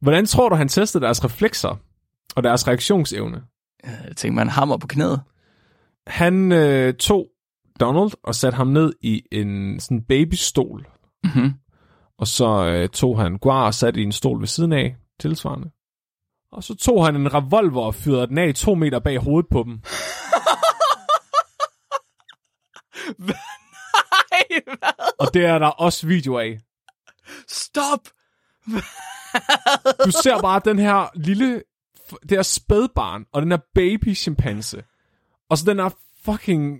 Hvordan tror du, han testede deres reflekser og deres reaktionsevne? Jeg tænker, man hammer på knæet. Han øh, tog Donald og satte ham ned i en sådan babystol. Mm-hmm. Og så øh, tog han Guar og satte i en stol ved siden af, tilsvarende. Og så tog han en revolver og fyrede den af to meter bag hovedet på dem. Nej, hvad? Og det er der også video af. Stop! Du ser bare den her lille, det her spædbarn, og den her baby chimpanse. Og så den her fucking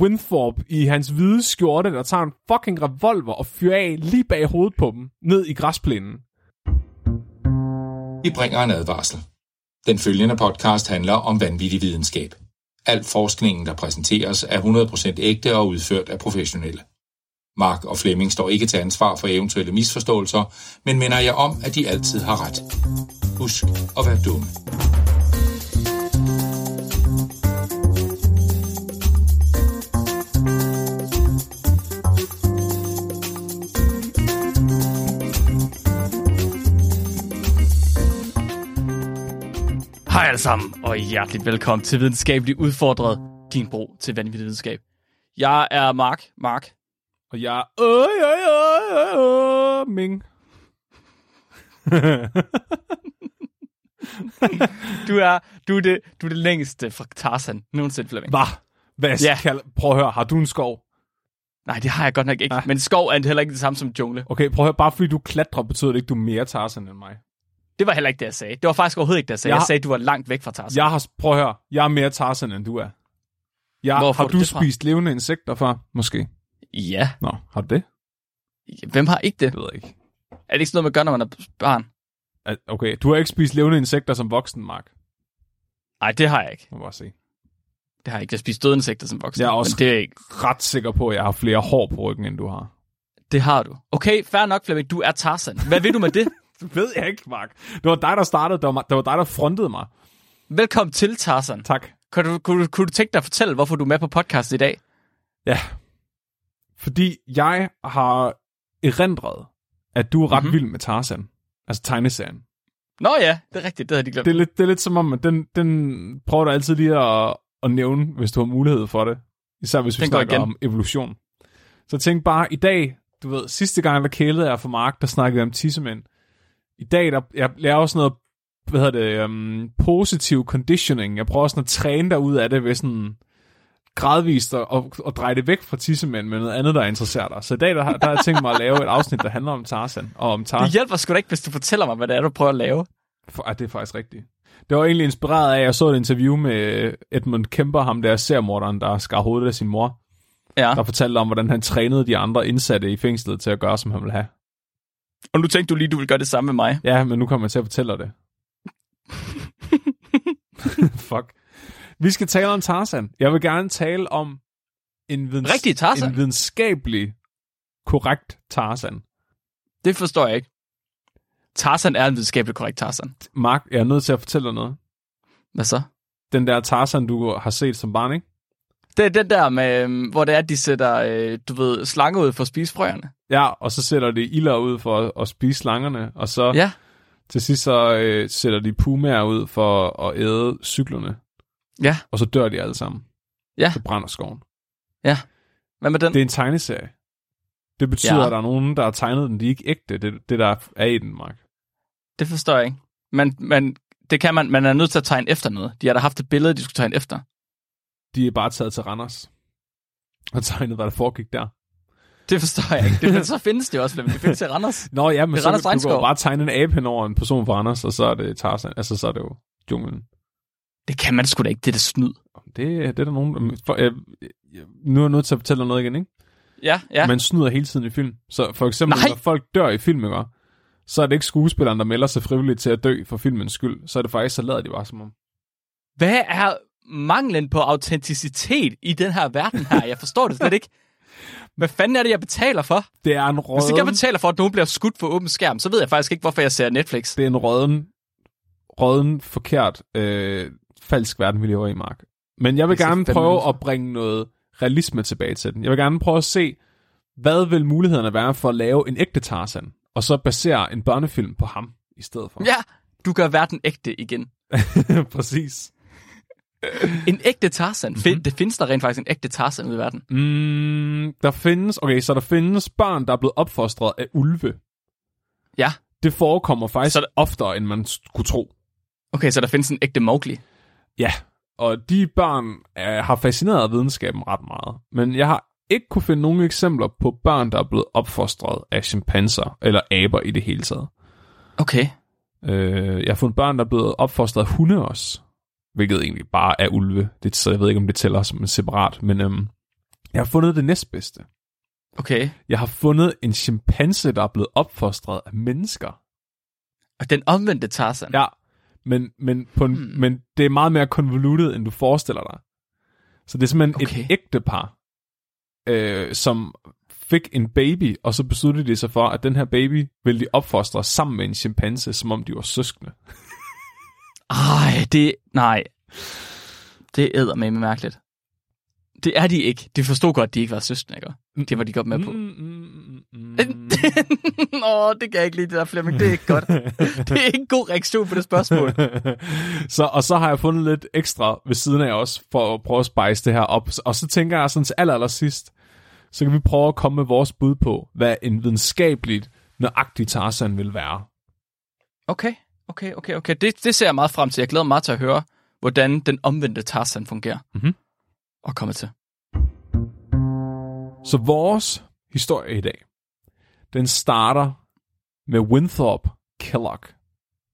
Winthrop i hans hvide skjorte, der tager en fucking revolver og fyrer af lige bag hovedet på dem, ned i græsplænen. Vi bringer en advarsel. Den følgende podcast handler om vanvittig videnskab. Al forskningen, der præsenteres, er 100% ægte og udført af professionelle. Mark og Flemming står ikke til ansvar for eventuelle misforståelser, men minder jeg om, at de altid har ret. Husk at være dumme. Hej alle sammen, og hjerteligt velkommen til Videnskabeligt Udfordret, din bro til vanvittig videnskab. Jeg er Mark. Mark. Og jeg... Øh, øh, øh, øh, øh, Ming. Du er, du er, det, du er det længste fra Tarzan nogensinde, Flemming. Hvad? Hvad Ja. skal... Prøv at høre, har du en skov? Nej, det har jeg godt nok ikke. Nej. Men skov er heller ikke det samme som jungle. Okay, prøv at høre, bare fordi du klatrer, betyder det ikke, du er mere Tarzan end mig. Det var heller ikke det, jeg sagde. Det var faktisk overhovedet ikke det, jeg sagde. Jeg Jeg, sagde, at du var langt væk fra Tarzan. Jeg har... Prøv at høre, jeg er mere Tarzan, end du er. Jeg, Hvor har du du fra? spist levende insekter før? Måske. Ja. Nå, har du det? Hvem har ikke det? Det ved jeg ikke. Er det ikke sådan noget, man gør, når man er barn? Okay, du har ikke spist levende insekter som voksen, Mark. Nej, det har jeg ikke. Må jeg bare se. Det har jeg ikke. Jeg spist døde insekter som voksen. Jeg er også- Men det er ikke. Ret sikker på, at jeg har flere hår på ryggen, end du har. Det har du. Okay, fair nok, Flemming. Du er Tarzan. Hvad vil du med det? Det ved jeg ikke, Mark. Det var dig, der startede. Det var, det var dig, der frontede mig. Velkommen til Tarzan. Tak. Kunne du, kunne, kunne du tænke dig at fortælle, hvorfor du er med på podcast i dag? Ja. Fordi jeg har erindret, at du er ret Mhm. mm-hmm. vild med Tarzan. Altså tegneserien. Nå ja, det er rigtigt. Det havde de glemt. Det er lidt, det er lidt som om, at den, den prøver du altid lige at, at nævne, hvis du har mulighed for det. Især hvis vi Den snakker igen. om evolution. Så tænk bare, i dag, du ved, sidste gang, der kælede jeg for Mark, der snakkede jeg om tissemænd. I dag, der, jeg laver sådan noget, hvad hedder det, um, positiv conditioning. Jeg prøver sådan at træne dig ud af det ved sådan gradvist at, at, at dreje det væk fra tissemænd med noget andet, der interesserer dig. Så i dag, der, der har jeg tænkt mig at lave et afsnit, der handler om Tarzan. Og om Det Tarzan. hjælper sgu da ikke, hvis du fortæller mig, hvad det er, du prøver at lave. For, ah, det er faktisk rigtigt. Det var egentlig inspireret af, at jeg så et interview med Edmund Kemper, ham der seriemorderen, der skar hovedet af sin mor, Ja. der fortalte om, hvordan han trænede de andre indsatte i fængslet til at gøre, som han ville have. Og nu tænkte du lige, du vil gøre det samme med mig. Ja, men nu kommer jeg til at fortælle dig det. Fuck. Vi skal tale om Tarzan. Jeg vil gerne tale om en, videns- Rigtig Tarzan? en videnskabelig korrekt Tarzan. Det forstår jeg ikke. Tarzan er en videnskabelig korrekt Tarzan. Mark, jeg er nødt til at fortælle dig noget. Hvad så? Den der Tarzan, du har set som barn, ikke? Det er den der, med, øhm, hvor det er, at de sætter, øh, du ved, slanger ud for at spise frøerne. Ja, og så sætter de ilder ud for at, at spise slangerne, og så Ja. til sidst så øh, sætter de pumaer ud for at æde cyklerne, Ja. og så dør de alle sammen. Ja. Så brænder skoven. Hvad med den? Det er en tegneserie. Det betyder, Ja. ja. at der er nogen, der har tegnet den. De er ikke ægte, det, det der er i den, Mark. Det forstår jeg ikke. Men, men det kan man, man er nødt til at tegne efter noget. De har da haft et billede, de skulle tegne efter. De er bare taget til Randers og tegnet, hvad der foregik der. Det forstår jeg ikke. Det, men så findes det også, Flemming. Det findes i Randers. Nå ja, men så Randers kan, du kan bare tegne en abe hen over en person fra Randers, og så er det Tarzan. Altså, så er det jo junglen. Det kan man sgu da ikke. Det er det snyd. Det, det er der nogen... For, jeg, nu er jeg nødt til at fortælle dig noget igen, ikke? Ja, ja. Man snyder hele tiden i film. Så for eksempel, Nej. når folk dør i film, ikke? så er det ikke skuespilleren, der melder sig frivilligt til at dø for filmens skyld. Så er det faktisk, så lader de bare som om. Hvad er manglen på autenticitet i den her verden her? Jeg forstår det slet ikke. Hvad fanden er det, jeg betaler for? Det er en Hvis ikke jeg røden, betaler for, at nogen bliver skudt for åben skærm, så ved jeg faktisk ikke, hvorfor jeg ser Netflix. det er en røden, røden forkert, øh, falsk verden, vi lever i, Mark. Men jeg vil ser gerne prøve ud at bringe noget realisme tilbage til den. Jeg vil gerne prøve at se, hvad vil mulighederne være for at lave en ægte Tarzan, og så basere en børnefilm på ham i stedet for. Ja, du gør verden ægte igen. Præcis. En ægte Tarzan. Mm-hmm. Det findes der rent faktisk en ægte Tarzan ude i verden. Mm, der findes, okay, så der findes børn, der er blevet opfostret af ulve. Ja. Det forekommer faktisk Så så der- oftere, end man skulle tro. Okay, så der findes en ægte Mowgli. Ja, og de børn øh, har fascineret videnskaben ret meget. Men jeg har ikke kunne finde nogen eksempler på børn, der er blevet opfostret af chimpanser eller aber i det hele taget. Okay. Øh, jeg har fundet børn, der er blevet opfostret af hunde også, hvilket egentlig bare er ulve. Det, så jeg ved ikke, om det tæller som en separat, men øhm, jeg har fundet det næstbedste. Okay. Jeg har fundet en chimpanse, der er blevet opfostret af mennesker. Og den omvendte Tarzan. Ja, men, men, på en, hmm. men det er meget mere konvolutet, end du forestiller dig. Så det er simpelthen Okay. et ægtepar, øh, som fik en baby, og så besluttede de sig for, at den her baby ville de opfostre sammen med en chimpanse, som om de var søskende. Ej, det... Nej. Det æder med mærkeligt. Det er de ikke. De forstod godt, at de ikke var søskende, ikke? Det var de godt med på. Mm, mm, mm, mm. Nå, det kan jeg ikke lide, det der Flemming. Det er ikke godt. Det er ikke en god reaktion på det spørgsmål. så, og så har jeg fundet lidt ekstra ved siden af os, for at prøve at spice det her op. Og så tænker jeg sådan til aller, aller sidst, så kan vi prøve at komme med vores bud på, hvad en videnskabeligt nøjagtig Tarzan vil være. Okay, okay, okay, okay. Det, det ser jeg meget frem til. Jeg glæder mig meget til at høre, hvordan den omvendte Tarzan fungerer. Mhm. Og komme til. Så vores historie i dag, den starter med Winthrop Kellogg,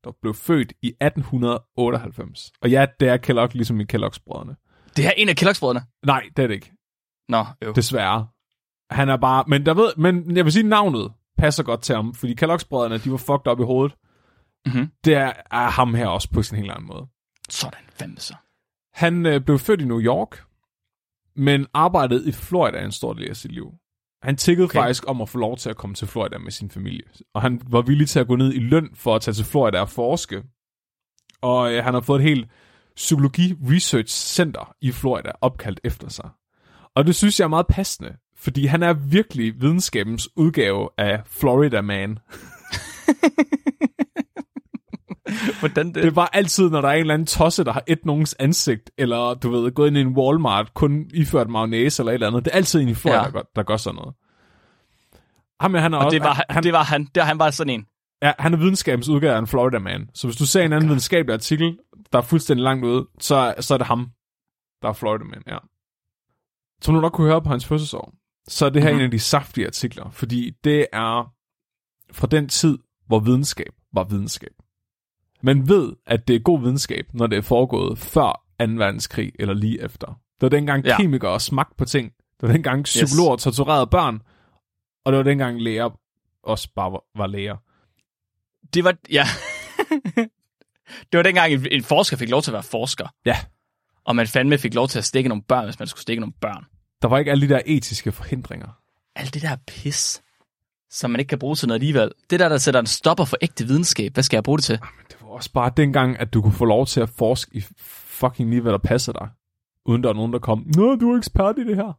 der blev født i 1898. Og ja, det er Kellogg, ligesom i Kellogg's brødrene. Det er en af Kellogg's-brødrene. Nej, det er det ikke. Nå, jo. Desværre. Han er bare... Men, der ved, men jeg vil sige, navnet passer godt til ham, fordi Kellogg's brødrene, de var fucked op i hovedet. Mhm. Det er, er ham her også på sin helt anden måde. Sådan, fandme så. Han øh, blev født i New York, men arbejdede i Florida en stor del af sit liv. Han tikkede Okay. faktisk om at få lov til at komme til Florida med sin familie. Og han var villig til at gå ned i løn for at tage til Florida og forske. Og øh, han har fået et helt psykologi research center i Florida opkaldt efter sig. Og det synes jeg er meget passende, fordi han er virkelig videnskabens udgave af Florida Man. Hvordan det? Det bare altid, når der er en eller anden tosse, der har et nogens ansigt, eller du ved, gået ind i en Walmart, kun iført mayonnaise eller et eller andet. Det er altid en i Ja. der, gør, der gør sådan noget. Ham, han er og også, det var, han, det var han. Der han var sådan en. ja, han er videnskabens udgave af en Florida Man. Så hvis du ser en anden videnskabelig artikel, der er fuldstændig langt ude, så, så er det ham, der er Florida Man, ja. Som du nok kunne høre på hans fødselsår, så er det her Mhm. mm-hmm. en af de saftige artikler, fordi det er fra den tid, hvor videnskab var videnskab. Man ved, at det er god videnskab, når det er foregået før 2. verdenskrig eller lige efter. Det var dengang Ja. kemikere smagte på ting. Det var dengang psykologer yes. torturerede børn. Og det var dengang læger også bare var, var læger. Det var, ja. det var dengang, en, en forsker fik lov til at være forsker. Ja. Og man fandme fik lov til at stikke nogle børn, hvis man skulle stikke nogle børn. Der var ikke alle de der etiske forhindringer. Alt det der pis, som man ikke kan bruge til noget alligevel. Det der, der sætter en stopper for ægte videnskab. Hvad skal jeg bruge det til? Men det også bare dengang, at du kunne få lov til at forske i fucking lige, hvad der passer dig. Uden der er nogen, der kom, Nå, du er ekspert i det her.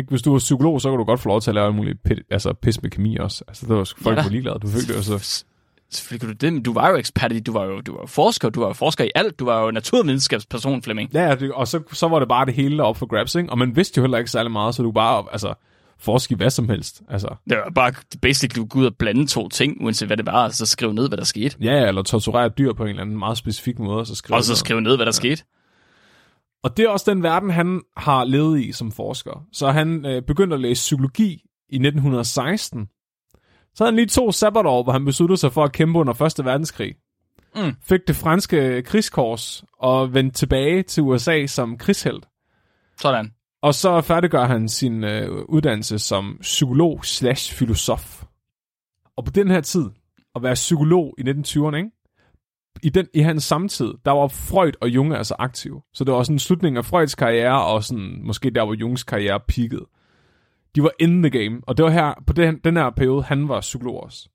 Ikke, hvis du var psykolog, så kan du godt få lov til at lave alt muligt pis, altså pis med kemi også. Altså, det var sgu- folk Ja. var ligeglade. Du følte det så... Selvfølgelig kunne du det, men du var jo ekspert i. Du var jo, du var jo forsker, du var jo forsker i alt. Du var jo naturvidenskabsperson, Flemming. Ja, og så, så var det bare det hele op for grabs, ikke? Og man vidste jo heller ikke særlig meget, så du bare, altså, forske i hvad som helst. Altså, Det var bare basically, gå ud og blande to ting, uanset hvad det var, og så skrive ned, hvad der skete. ja, ja, eller torturere et dyr på en eller anden meget specifik måde, og så skrive Og så skrive ned, hvad der skete. Og det er også den verden, han har levet i som forsker. Så han øh, begyndte at læse psykologi i 1916. Så havde han lige to sabbatår, hvor han besluttede sig for at kæmpe under 1. verdenskrig. Mm. Fik det franske krigskors og vendte tilbage til USA som krigshelt. Sådan. Og så færdiggør han sin øh, uddannelse som psykolog slash filosof. Og på den her tid, at være psykolog i 1920'erne, ikke? I, den, I hans samtid, der var Freud og Jung altså aktive. Så det var sådan slutningen af Freuds karriere, og sådan, måske der, hvor Jungs karriere peakede. De var in the game, og det var her, på den, den her periode, han var psykolog også.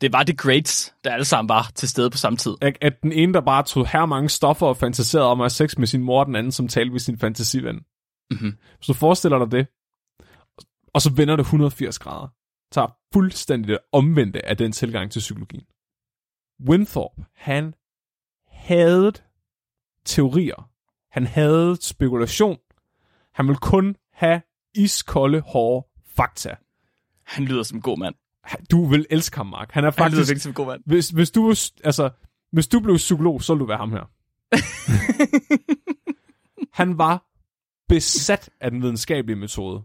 Det var the greats, der alle sammen var til stede på samme tid. At, at den ene, der bare tog her mange stoffer og fantaserede om at have sex med sin mor, den anden, som talte med sin fantasiven. Mhm. Hvis du forestiller dig det, og så vender det 180 grader, tager fuldstændig det omvendte af den tilgang til psykologien. Winthorpe, han havde teorier. Han havde spekulation. Han ville kun have iskolde, hårde fakta. Han lyder som en god mand. Du vil elske ham, Mark. Han er Han lyder faktisk... som en god mand. Hvis, hvis, du, altså, hvis du blev psykolog, så ville du være ham her. han var besat af den videnskabelige metode.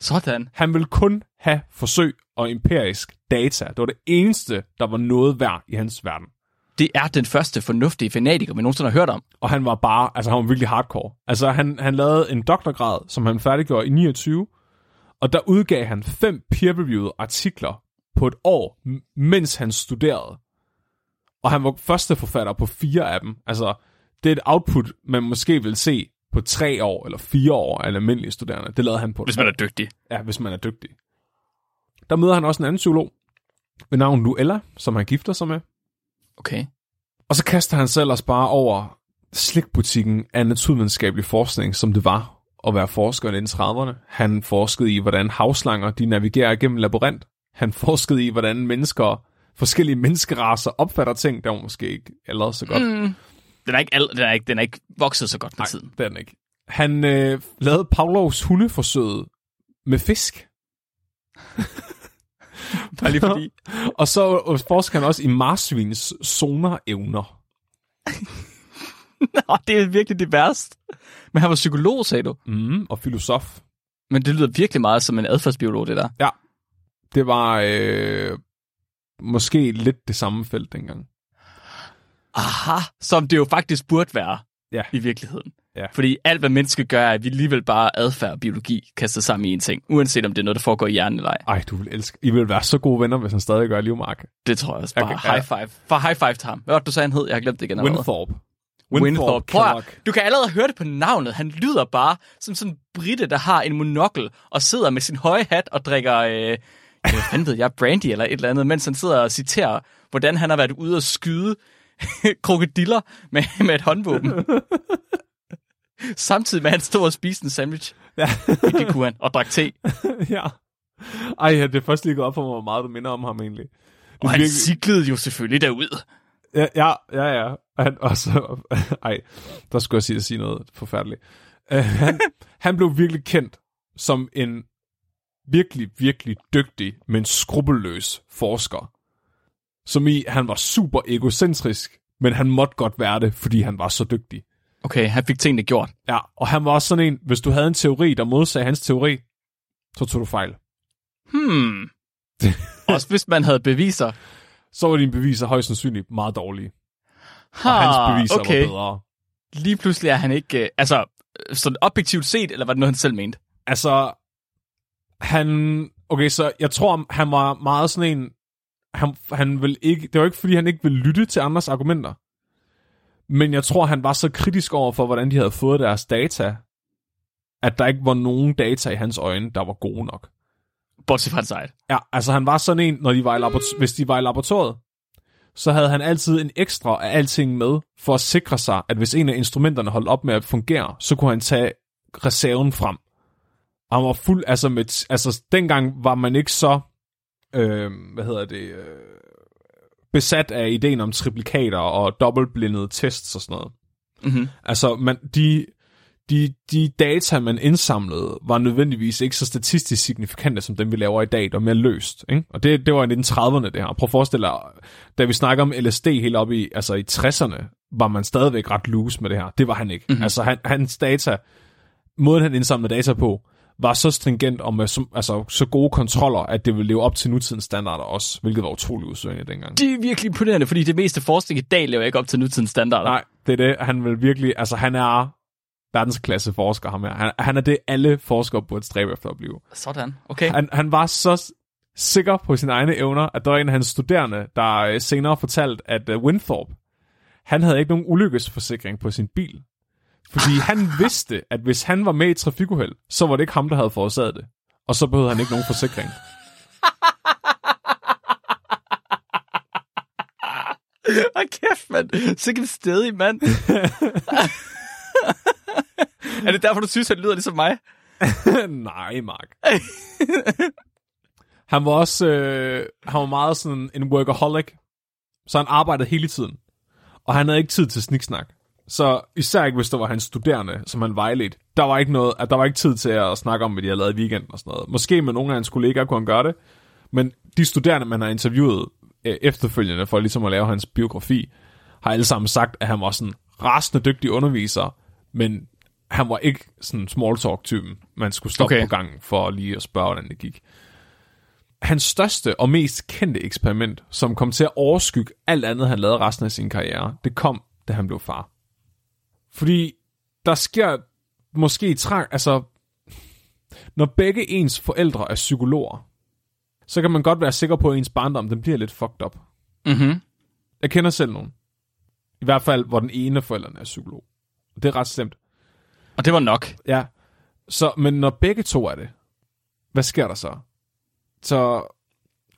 Sådan. Han ville kun have forsøg og empirisk data. Det var det eneste, der var noget værd i hans verden. Det er den første fornuftige fanatiker, vi nogensinde har hørt om. Og han var bare, altså han var virkelig hardcore. Altså han, han lavede en doktorgrad, som han færdiggjorde i 29, og der udgav han fem peer-reviewede artikler på et år, mens han studerede. Og han var første forfatter på fire af dem. Altså, det er et output, man måske vil se på tre år eller fire år af en almindelig studerende. Det lavede han på Hvis man er dygtig. Ja, hvis man er dygtig. Der møder han også en anden psykolog ved navn Luella, som han gifter sig med. Okay. Og så kaster han sig ellers bare over slikbutikken af naturvidenskabelig forskning, som det var at være forsker i 1930'erne. Han forskede i, hvordan havslanger de navigerer gennem labyrint. Han forskede i, hvordan mennesker, forskellige menneskeraser opfatter ting, der var måske ikke allerede så godt. Mm. Den er ikke, al- den er ikke, den er ikke vokset så godt med tiden. Det er den ikke. Han øh, lavede Pavlovs hundeforsøg med fisk. Bare lige fordi. Og så forsker han også i marsvins sonar-evner. Nå, det er virkelig det værste. Men han var psykolog, sagde du. Mm, og filosof. Men det lyder virkelig meget som en adfærdsbiolog, det der. Ja, det var øh, måske lidt det samme felt dengang. Aha, som det jo faktisk burde være Ja. i virkeligheden. Ja. Fordi alt, hvad mennesker gør, er, at vi alligevel bare adfærd og biologi kastet sammen i en ting. Uanset om det er noget, der foregår i hjernen eller ej. Ej, du vil elske. I vil være så gode venner, hvis han stadig gør livmark. Det tror jeg også bare. ja. high five. For high five til ham. Hvad var det, du sagde, han hed? Jeg har glemt det igen. Winthorpe. Winthorpe. Prøv at, du kan allerede høre det på navnet. Han lyder bare som sådan en britte, der har en monokkel og sidder med sin høje hat og drikker, øh, hvad ved jeg, brandy eller et eller andet, mens han sidder og citerer, hvordan han har været ude og skyde krokodiller med, med et håndvåben. Samtidig med, at han stod og spiste en sandwich. Ja. Det kunne han, og drak te. ja. Ej, ja, det er først lige gået op for mig, hvor meget du minder om ham egentlig. Det Og han virkelig- cyklede jo selvfølgelig derud. Ja, ja, ja. ja. Og Han også, ej, der skulle jeg sige, at sige noget forfærdeligt. Uh, han, han blev virkelig kendt som en virkelig, virkelig dygtig, men skrupelløs forsker. Som i, han var super egocentrisk, men han måtte godt være det, fordi han var så dygtig. Okay, han fik tingene gjort. Ja, og han var også sådan en, hvis du havde en teori, der modsagde hans teori, så tog du fejl. Hmm. Også hvis man havde beviser. Så var dine beviser højst sandsynligt meget dårlige. Ha, Og hans beviser okay. var bedre. Lige pludselig er han ikke... Øh, altså, sådan objektivt set, eller var det noget, han selv mente? Altså, han... Okay, så jeg tror, han var meget sådan en... Han, han vil ikke... Det var ikke, fordi han ikke ville lytte til andres argumenter. Men jeg tror, han var så kritisk over for, hvordan de havde fået deres data, at der ikke var nogen data i hans øjne, der var gode nok. Bortset fra hans eget. Ja, altså han var sådan en, når de var i labor- hvis de var i laboratoriet, så havde han altid en ekstra af alting med, for at sikre sig, at hvis en af instrumenterne holdt op med at fungere, så kunne han tage reserven frem. Og han var fuld, altså, med, altså dengang var man ikke så, øh, hvad hedder det, øh, besat af ideen om triplikater og dobbeltblindede tests og sådan noget. Mm-hmm. Altså, man, de, de, de data, man indsamlede, var nødvendigvis ikke så statistisk signifikante, som dem, vi laver i dag. Det var mere løst. Ikke? Og det, det var i 1930'erne, det her. Prøv at forestille dig, da vi snakker om LSD helt op i, altså i 60'erne, var man stadigvæk ret loose med det her. Det var han ikke. Mm-hmm. Altså, han, hans data, måden han indsamlede data på, var så stringent og med så, altså, så gode kontroller, at det ville leve op til nutidens standarder også, hvilket var utroligt udsøgende dengang. Det er virkelig imponerende, fordi det meste forskning i dag lever ikke op til nutidens standarder. Nej, det er det. Han vil virkelig, altså han er verdensklasse forsker, ham her. Han, han er det, alle forskere burde stræbe efter at blive. Sådan, okay. Han, han var så sikker på sine egne evner, at der var en af hans studerende, der øh, senere fortalt, at uh, Winthorpe, han havde ikke nogen ulykkesforsikring på sin bil. Fordi han vidste, at hvis han var med i et trafikuheld, så var det ikke ham, der havde forårsaget det. Og så behøvede han ikke nogen forsikring. Hold kæft, mand. Sikke en stedig mand. er det derfor, du synes, han lyder ligesom mig? Nej, Mark. han var også øh, han var meget sådan en workaholic. Så han arbejdede hele tiden. Og han havde ikke tid til sniksnak. Så især ikke, hvis der var hans studerende, som han vejledte. Der var ikke, noget, at der var ikke tid til at snakke om, hvad de havde lavet i weekenden og sådan noget. Måske med nogle af hans kollegaer kunne han gøre det. Men de studerende, man har interviewet øh, efterfølgende for ligesom at lave hans biografi, har alle sammen sagt, at han var sådan rasende dygtig underviser, men han var ikke sådan small talk-typen. Man skulle stoppe okay. på gangen for lige at spørge, hvordan det gik. Hans største og mest kendte eksperiment, som kom til at overskygge alt andet, han lavede resten af sin karriere, det kom, da han blev far. Fordi der sker måske træk, altså, når begge ens forældre er psykologer, så kan man godt være sikker på, at ens barndom den bliver lidt fucked up. Mm-hmm. Jeg kender selv nogen. I hvert fald, hvor den ene af forældrene er psykolog. Det er ret slemt. Og det var nok. Ja. Så, men når begge to er det, hvad sker der så? Så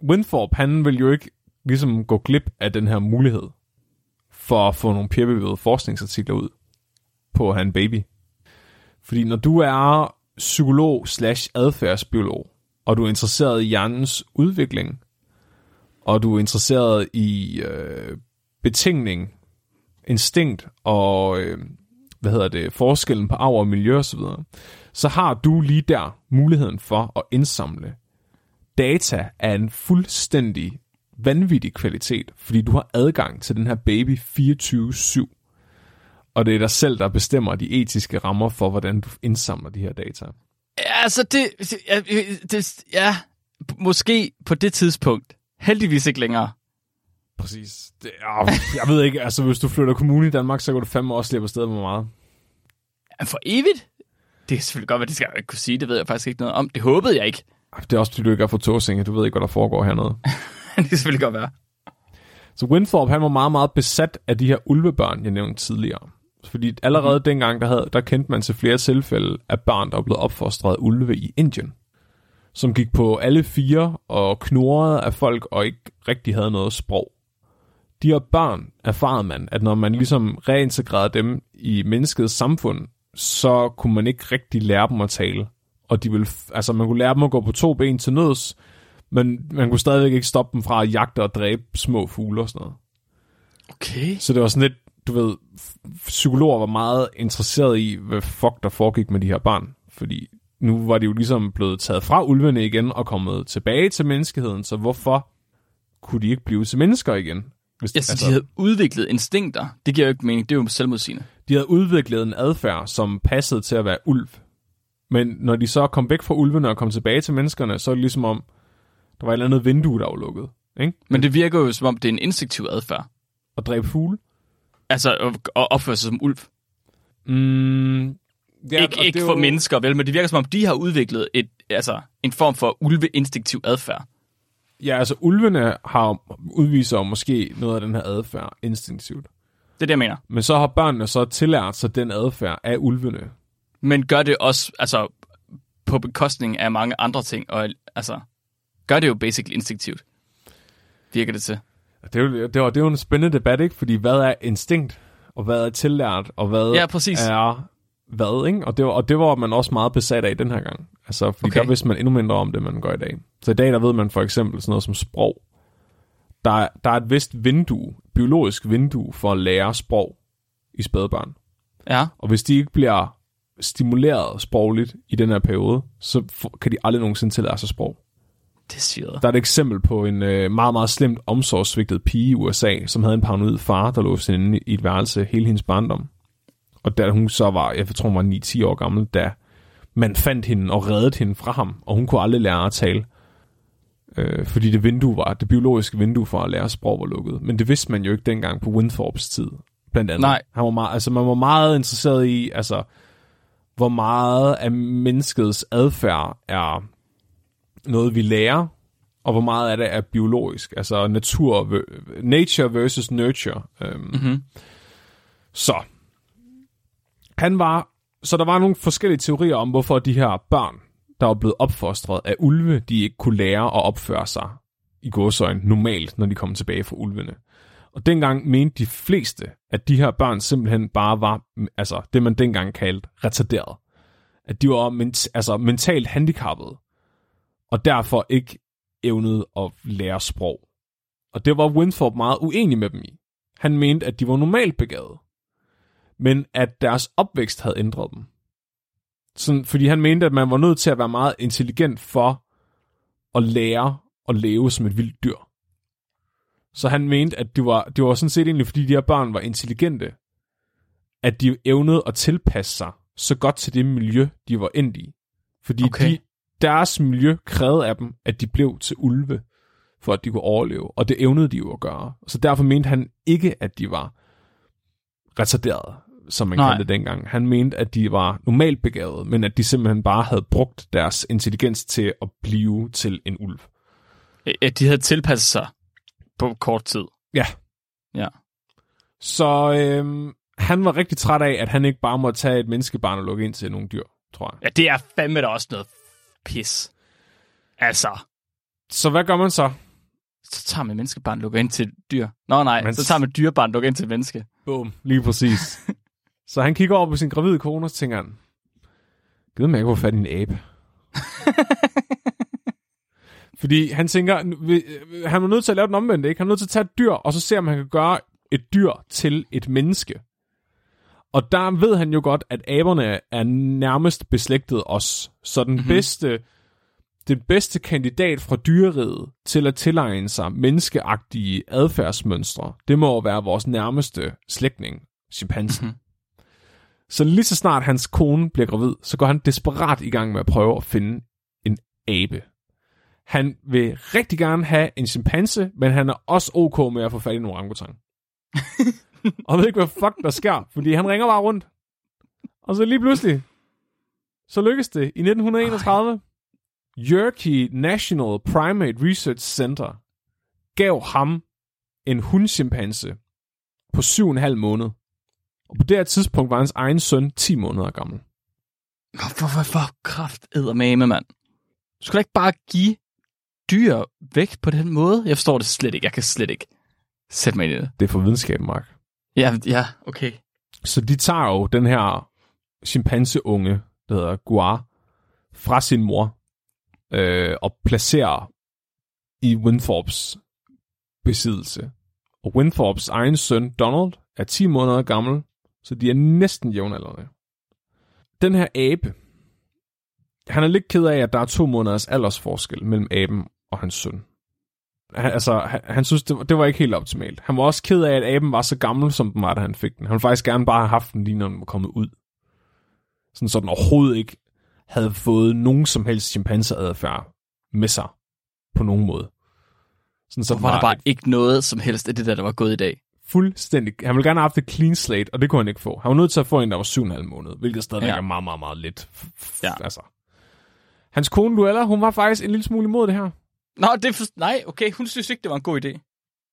Winthrop, han vil jo ikke ligesom gå glip af den her mulighed for at få nogle peer forskningsartikler ud på at have en baby. Fordi når du er psykolog slash adfærdsbiolog, og du er interesseret i hjernens udvikling, og du er interesseret i øh, betingning, instinkt og øh, hvad hedder det, forskellen på arv og miljø osv., så, har du lige der muligheden for at indsamle data af en fuldstændig vanvittig kvalitet, fordi du har adgang til den her baby 24-7. Og det er dig selv, der bestemmer de etiske rammer for, hvordan du indsamler de her data. Ja, altså det, det, det ja, måske på det tidspunkt. Heldigvis ikke længere. Præcis. Det, ja, jeg ved ikke, altså hvis du flytter kommune i Danmark, så kan du fandme også slippe afsted med meget. For evigt? Det er selvfølgelig godt, hvad det skal jeg ikke kunne sige. Det ved jeg faktisk ikke noget om. Det håbede jeg ikke. Det er også, fordi du ikke er fra Torsinge. Du ved ikke, hvad der foregår hernede. det kan selvfølgelig godt være. Så Winthrop, han var meget, meget besat af de her ulvebørn, jeg nævnte tidligere. Fordi allerede mm. dengang, der, havde, der kendte man til flere tilfælde af børn, der var blevet opfostret af ulve i Indien. Som gik på alle fire og knurrede af folk og ikke rigtig havde noget sprog. De her børn erfarede man, at når man ligesom reintegrerede dem i menneskets samfund, så kunne man ikke rigtig lære dem at tale. Og de ville, altså man kunne lære dem at gå på to ben til nøds, men man kunne stadigvæk ikke stoppe dem fra at jagte og dræbe små fugle og sådan noget. Okay. Så det var sådan lidt, du ved, psykologer var meget interesseret i, hvad fuck der foregik med de her børn. Fordi nu var de jo ligesom blevet taget fra ulvene igen og kommet tilbage til menneskeheden, så hvorfor kunne de ikke blive til mennesker igen? Hvis ja, så altså, de havde udviklet instinkter. Det giver jo ikke mening, det er jo selvmodsigende. De havde udviklet en adfærd, som passede til at være ulv. Men når de så kom væk fra ulvene og kom tilbage til menneskerne, så er det ligesom om, der var et eller andet vindue, der var lukket. Ikke? Men det virker jo som om, det er en instinktiv adfærd. At dræbe fugle? Altså at opføre sig som ulv. Mm, ja, ikke ikke for jo... mennesker, vel, men det virker som om, de har udviklet et, altså, en form for ulveinstinktiv adfærd. Ja, altså ulvene har udviser måske noget af den her adfærd instinktivt. Det er det, jeg mener. Men så har børnene så tillært sig den adfærd af ulvene. Men gør det også altså, på bekostning af mange andre ting, og altså, gør det jo basically instinktivt. Virker det til. Det er, jo, det, var, det er jo en spændende debat, ikke? Fordi hvad er instinkt, og hvad er tillært, og hvad ja, præcis. er hvad, ikke? Og det, var, og det var man også meget besat af den her gang. Altså, fordi okay. der vidste man endnu mindre om det, man gør i dag. Så i dag, der ved man for eksempel sådan noget som sprog. Der, der er et vist vindue, biologisk vindue for at lære sprog i spædbørn. Ja. Og hvis de ikke bliver stimuleret sprogligt i den her periode, så kan de aldrig nogensinde tillære sig sprog. Det siger Der er et eksempel på en øh, meget, meget slemt omsorgssvigtet pige i USA, som havde en paranoid far, der låste inde i et værelse hele hendes barndom. Og da hun så var, jeg tror hun var 9-10 år gammel, da man fandt hende og reddede hende fra ham, og hun kunne aldrig lære at tale. Øh, fordi det vindue var, det biologiske vindue for at lære sprog var lukket. Men det vidste man jo ikke dengang på Winthorpes tid, blandt andet. Nej. Han var meget, altså man var meget interesseret i, altså, hvor meget af menneskets adfærd er noget, vi lærer, og hvor meget af det er biologisk. Altså natur, nature versus nurture. Øhm, mm-hmm. Så. Han var, så der var nogle forskellige teorier om, hvorfor de her børn, der var blevet opfostret af ulve, de ikke kunne lære at opføre sig i gåsøjne normalt, når de kom tilbage fra ulvene. Og dengang mente de fleste, at de her børn simpelthen bare var, altså det man dengang kaldte retarderet. At de var ment, altså, mentalt handicappede og derfor ikke evnede at lære sprog. Og det var Winthrop meget uenig med dem i. Han mente, at de var normalt begavede, men at deres opvækst havde ændret dem. Sådan, fordi han mente, at man var nødt til at være meget intelligent for at lære at leve som et vildt dyr. Så han mente, at det var, det var sådan set egentlig, fordi de her børn var intelligente, at de evnede at tilpasse sig så godt til det miljø, de var endt i. Fordi Okay. de, deres miljø krævede af dem, at de blev til ulve, for at de kunne overleve. Og det evnede de jo at gøre. Så derfor mente han ikke, at de var retarderede, som man Nej. kaldte det dengang. Han mente, at de var normalt begavede, men at de simpelthen bare havde brugt deres intelligens til at blive til en ulv. At de havde tilpasset sig på kort tid. Ja. Ja. Så øhm, han var rigtig træt af, at han ikke bare måtte tage et menneskebarn og lukke ind til nogle dyr, tror jeg. Ja, det er fandme da også noget pis. Altså, Så hvad gør man så? så tager man menneskebarn lukker ind til dyr. Nå nej, Men- så tager man dyrebarn lukker ind til menneske. Boom. Lige præcis. så han kigger over på sin gravide kone, og tænker han, Gud, man ikke få fat en abe. Fordi han tænker, øh, han er nødt til at lave den omvendte, ikke? Han er nødt til at tage et dyr, og så se, om han kan gøre et dyr til et menneske. Og der ved han jo godt, at aberne er nærmest beslægtet os. Så den mm-hmm. bedste, den bedste kandidat fra dyreriget til at tilegne sig menneskeagtige adfærdsmønstre, det må jo være vores nærmeste slægtning, chimpansen. Mm-hmm. Så lige så snart hans kone bliver gravid, så går han desperat i gang med at prøve at finde en abe. Han vil rigtig gerne have en chimpanse, men han er også ok med at få fat i en orangutang. og ved ikke, hvad fuck der sker, fordi han ringer bare rundt. Og så lige pludselig, så lykkes det i 1931. Yerkes National Primate Research Center gav ham en hundchimpanse på syv og en halv måned. Og på det her tidspunkt var hans egen søn 10 måneder gammel. Hvorfor, hvorfor kraft eddermame, mand? Du skulle da ikke bare give dyr væk på den måde? Jeg forstår det slet ikke. Jeg kan slet ikke sætte mig ind i det. Det er for videnskab, Mark. Ja, ja, okay. Så de tager jo den her chimpanseunge, der hedder Guar, fra sin mor, øh, og placerer i Winthorps besiddelse. Og Winthorps egen søn, Donald, er 10 måneder gammel, så de er næsten jævnaldrende. Den her abe, han er lidt ked af, at der er to måneders aldersforskel mellem aben og hans søn. Han, altså, han, han synes, det var, det var ikke helt optimalt. Han var også ked af, at aben var så gammel, som den var, da han fik den. Han ville faktisk gerne bare have haft den, lige når den var kommet ud. Sådan, så den overhovedet ikke havde fået nogen som helst chimpanseadfærd med sig på nogen måde. Sådan, så var der bare et ikke noget som helst af det der, der var gået i dag. fuldstændig... Han ville gerne have haft et clean slate, og det kunne han ikke få. Han var nødt til at få en, der var syv og en halv måned, hvilket stadigvæk Ja. er meget, meget, meget lidt. Ja. Altså. Hans kone Luella, hun var faktisk en lille smule imod det her. Nå, det for... Nej, okay, hun synes ikke, det var en god idé.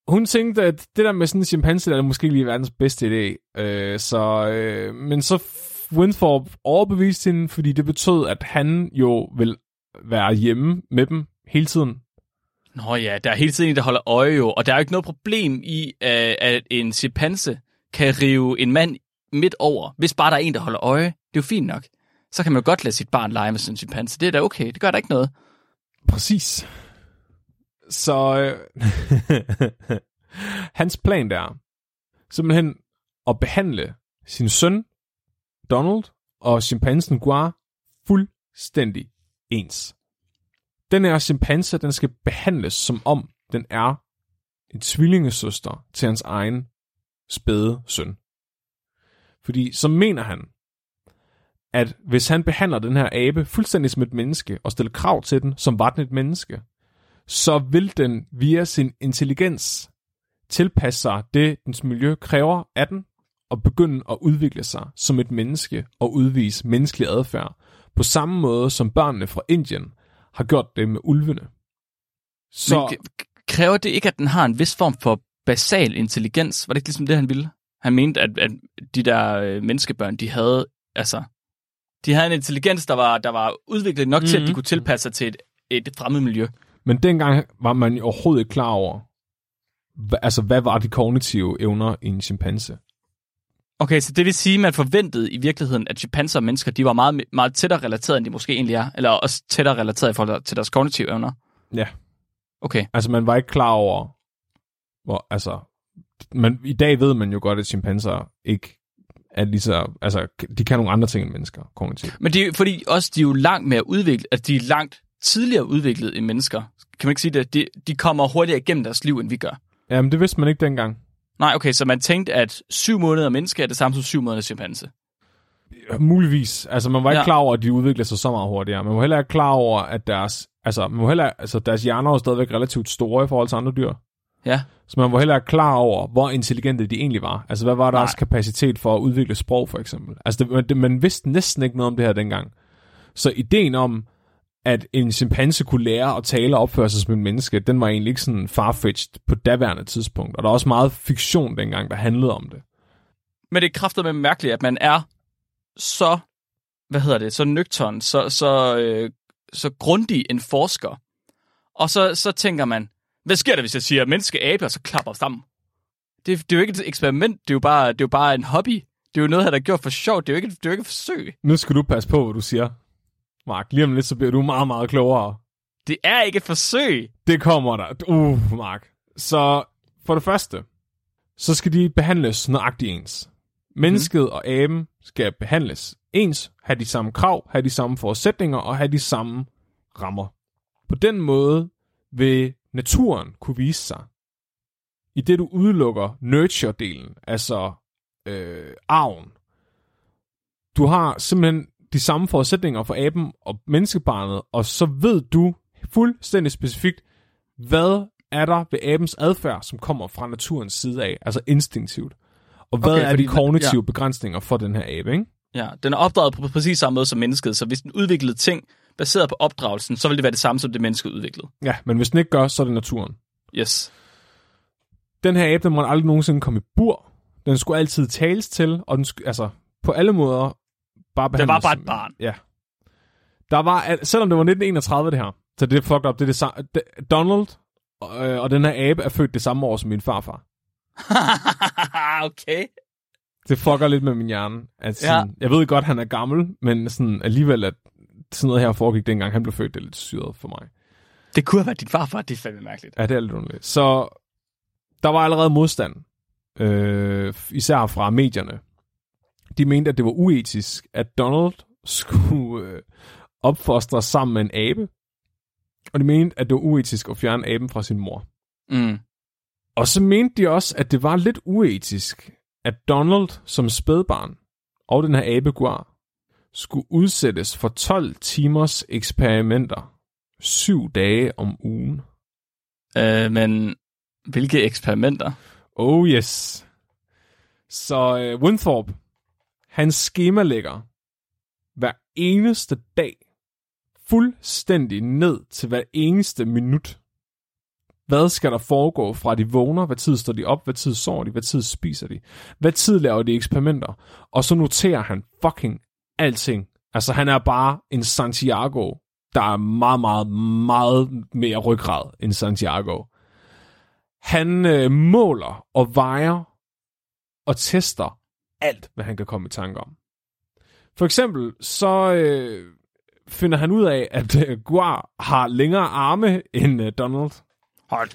Hun tænkte, at det der med sådan en chimpanse, der er måske lige verdens bedste idé. Øh, så, øh, men så Winthrop overbeviste hende, fordi det betød, at han jo vil være hjemme med dem hele tiden. Nå ja, der er hele tiden en, der holder øje jo, og der er jo ikke noget problem i, øh, at en chimpanse kan rive en mand midt over, hvis bare der er en, der holder øje. Det er jo fint nok. Så kan man jo godt lade sit barn lege med sådan en chimpanse. Det er da okay, det gør der ikke noget. Præcis. Så øh, hans plan der er simpelthen at behandle sin søn, Donald, og chimpansen Guar fuldstændig ens. Den her chimpanse, den skal behandles som om den er en tvillingesøster til hans egen spæde søn. Fordi så mener han, at hvis han behandler den her abe fuldstændig som et menneske, og stiller krav til den, som var den et menneske, så vil den via sin intelligens tilpasse sig det, dens miljø kræver af den, og begynde at udvikle sig som et menneske og udvise menneskelig adfærd, på samme måde som børnene fra Indien har gjort det med ulvene. Så. Men kræver det ikke, at den har en vis form for basal intelligens? Var det ikke ligesom det, han ville? Han mente, at, at de der øh, menneskebørn, de havde, altså, de havde en intelligens, der var, der var udviklet nok mm-hmm. til, at de Mhm. kunne tilpasse sig til et, et fremmed miljø. Men dengang var man jo overhovedet ikke klar over, hva, altså hvad var de kognitive evner i en chimpanse. Okay, så det vil sige, at man forventede i virkeligheden, at chimpanser og mennesker, de var meget, meget tættere relateret, end de måske egentlig er. Eller også tættere relateret i forhold til deres kognitive evner. Ja. Okay. Altså man var ikke klar over, Hvor, altså, man, i dag ved man jo godt, at chimpanser ikke er lige så, altså, de kan nogle andre ting end mennesker, kognitivt. Men det er fordi også, de er jo langt mere udviklet, at de er langt tidligere udviklet end mennesker. Kan man ikke sige det? De, de kommer hurtigere igennem deres liv, end vi gør. Jamen, det vidste man ikke dengang. Nej, okay, så man tænkte, at syv måneder menneske er det samme som syv måneder chimpanse. Muligvis. Altså, man var ikke Ja. ja. klar over, at de udviklede sig så meget hurtigere. Man var heller ikke klar over, at deres, altså, man var heller, altså, deres hjerner var stadigvæk relativt store i forhold til andre dyr. Ja. Så man var heller ikke klar over, hvor intelligente de egentlig var. Altså, hvad var deres Nej. kapacitet for at udvikle sprog, for eksempel? Altså, det, det, man vidste næsten ikke noget om det her dengang. Så ideen om, at en chimpanse kunne lære at tale og opføre sig som en menneske, den var egentlig ikke sådan farfetched på daværende tidspunkt. Og der var også meget fiktion dengang, der handlede om det. Men det er kraftigt med mærkeligt, at man er så, hvad hedder det, så nøgtern, så, så, øh, så grundig en forsker. Og så, så tænker man, hvad sker der, hvis jeg siger menneske-abe, og så klapper sammen? Det, det er jo ikke et eksperiment, det er jo bare, det er jo bare en hobby. Det er jo noget, han har gjort for sjov, det er jo ikke, det er jo ikke et forsøg. Nu skal du passe på, hvad du siger. Mark, lige om lidt, så bliver du meget, meget klogere. Det er ikke et forsøg. Det kommer der. Uh, Mark. Så for det første, så skal de behandles nøjagtigt ens. Mennesket mm. og aben skal behandles ens, have de samme krav, have de samme forudsætninger og have de samme rammer. På den måde vil naturen kunne vise sig. I det du udelukker nurture-delen, altså øh, arven. Du har simpelthen de samme forudsætninger for aben og menneskebarnet, og så ved du fuldstændig specifikt, hvad er der ved abens adfærd, som kommer fra naturens side af, altså instinktivt. Og hvad Okay, er de kognitive ja. begrænsninger for den her abe, ikke? Ja, den er opdraget på præcis samme måde som mennesket, så hvis den udviklede ting baseret på opdragelsen, så vil det være det samme som det menneske udviklede. Ja, men hvis den ikke gør, så er det naturen. Yes. Den her abe, den må aldrig nogensinde komme i bur. Den skulle altid tales til, og den skulle, altså, på alle måder bare Det behandles var bare et barn. Ja. Der var, selvom det var 1931 det her, så det er fucked up, det er det samme. Donald øh, og den her abe er født det samme år som min farfar. okay. Det fucker lidt med min hjerne. At sådan, ja. Jeg ved godt, han er gammel, men sådan, alligevel, at sådan noget her foregik dengang, han blev født, det er lidt syret for mig. Det kunne have været din farfar, det er fandme mærkeligt. Ja, det er lidt underligt. Så der var allerede modstand, øh, især fra medierne. De mente, at det var uetisk, at Donald skulle øh, opfostre sammen med en abe. Og de mente, at det var uetisk at fjerne aben fra sin mor. Mm. Og så mente de også, at det var lidt uetisk, at Donald som spædbarn og den her abeguar skulle udsættes for 12 timers eksperimenter syv dage om ugen. Øh, men hvilke eksperimenter? Oh yes. Så øh, Winthrop, han skemalægger hver eneste dag fuldstændig ned til hver eneste minut. Hvad skal der foregå fra de vågner? Hvad tid står de op? Hvad tid sover de? Hvad tid spiser de? Hvad tid laver de eksperimenter? Og så noterer han fucking alting. Altså han er bare en Santiago, der er meget, meget, meget mere ryggrad end Santiago. Han øh, måler og vejer og tester alt, hvad han kan komme i tanke om. For eksempel så øh, finder han ud af, at øh, Guar har længere arme end øh, Donald. Hold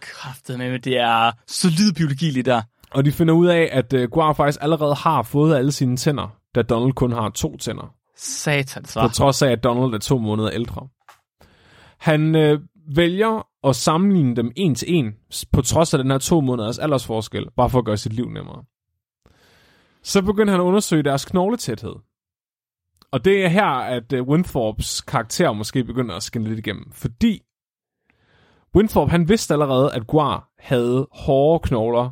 kraftet med, det er solid biologi lige der. Og de finder ud af, at øh, Guar faktisk allerede har fået alle sine tænder, da Donald kun har to tænder. Satans, På var. trods af, at Donald er to måneder ældre. Han øh, vælger at sammenligne dem en til en, på trods af den her to måneders aldersforskel, bare for at gøre sit liv nemmere. Så begynder han at undersøge deres knogletæthed. Og det er her, at øh, Winthorpes karakter måske begynder at skinne lidt igennem. Fordi Winthrop, han vidste allerede, at Guar havde hårdere knogler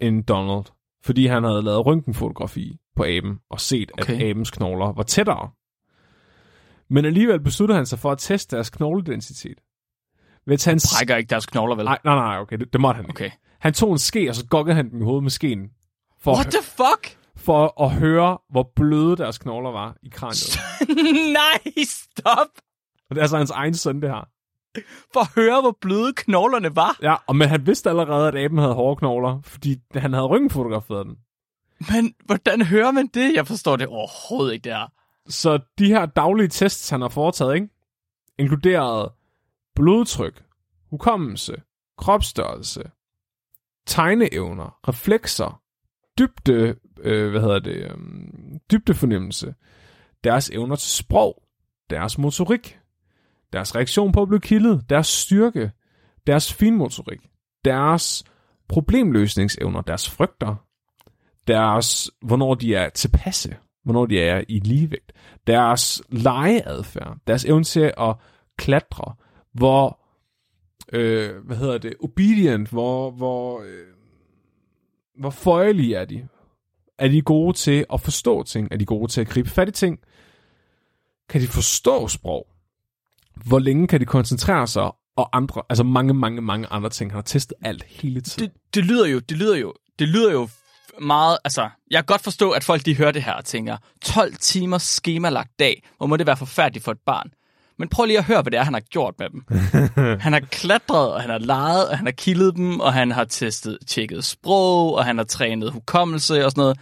end Donald. Fordi han havde lavet røntgenfotografi på aben og set, okay. At abens knogler var tættere. Men alligevel besluttede han sig for at teste deres knogledensitet. Ved at tage en... Brækker ikke deres knogler, vel? Nej, nej, nej, okay, det, det måtte han ikke. Okay. Han tog en ske, og så gokkede han dem i hovedet med skeen. For, What the fuck? for at høre, hvor bløde deres knogler var i kraniet. Nej, stop! Og det er altså hans egen søn, det her. For at høre, hvor bløde knoglerne var. Ja, og men han vidste allerede, at aben havde hårde knogler, fordi han havde røntgenfotograferet den. Men hvordan hører man det? Jeg forstår det overhovedet ikke, det her. Så de her daglige tests, han har foretaget, ikke? inkluderede blodtryk, hukommelse, kropsstørrelse, tegneevner, reflekser, dybde, øh, hvad hedder det, øh, dybdefornemmelse, deres evner til sprog, deres motorik, deres reaktion på at blive kildet, deres styrke, deres finmotorik, deres problemløsningsevner, deres frygter, deres, hvornår de er tilpasse, hvornår de er i ligevægt, deres legeadfærd, deres evne til at klatre, hvor, øh, hvad hedder det, obedient, hvor, hvor, øh, hvor føjelige er de? Er de gode til at forstå ting? Er de gode til at gribe fat i ting? Kan de forstå sprog? Hvor længe kan de koncentrere sig? Og andre, altså mange, mange, mange andre ting. Han har testet alt hele tiden. Det, det lyder jo, det lyder jo, det lyder jo meget, altså, jeg kan godt forstå, at folk de hører det her og tænker, 12 timers skemalagt dag, hvor må det være forfærdeligt for et barn. Men prøv lige at høre, hvad det er, han har gjort med dem. han har klatret, og han har leget, og han har kildet dem, og han har testet, tjekket sprog, og han har trænet hukommelse og sådan noget.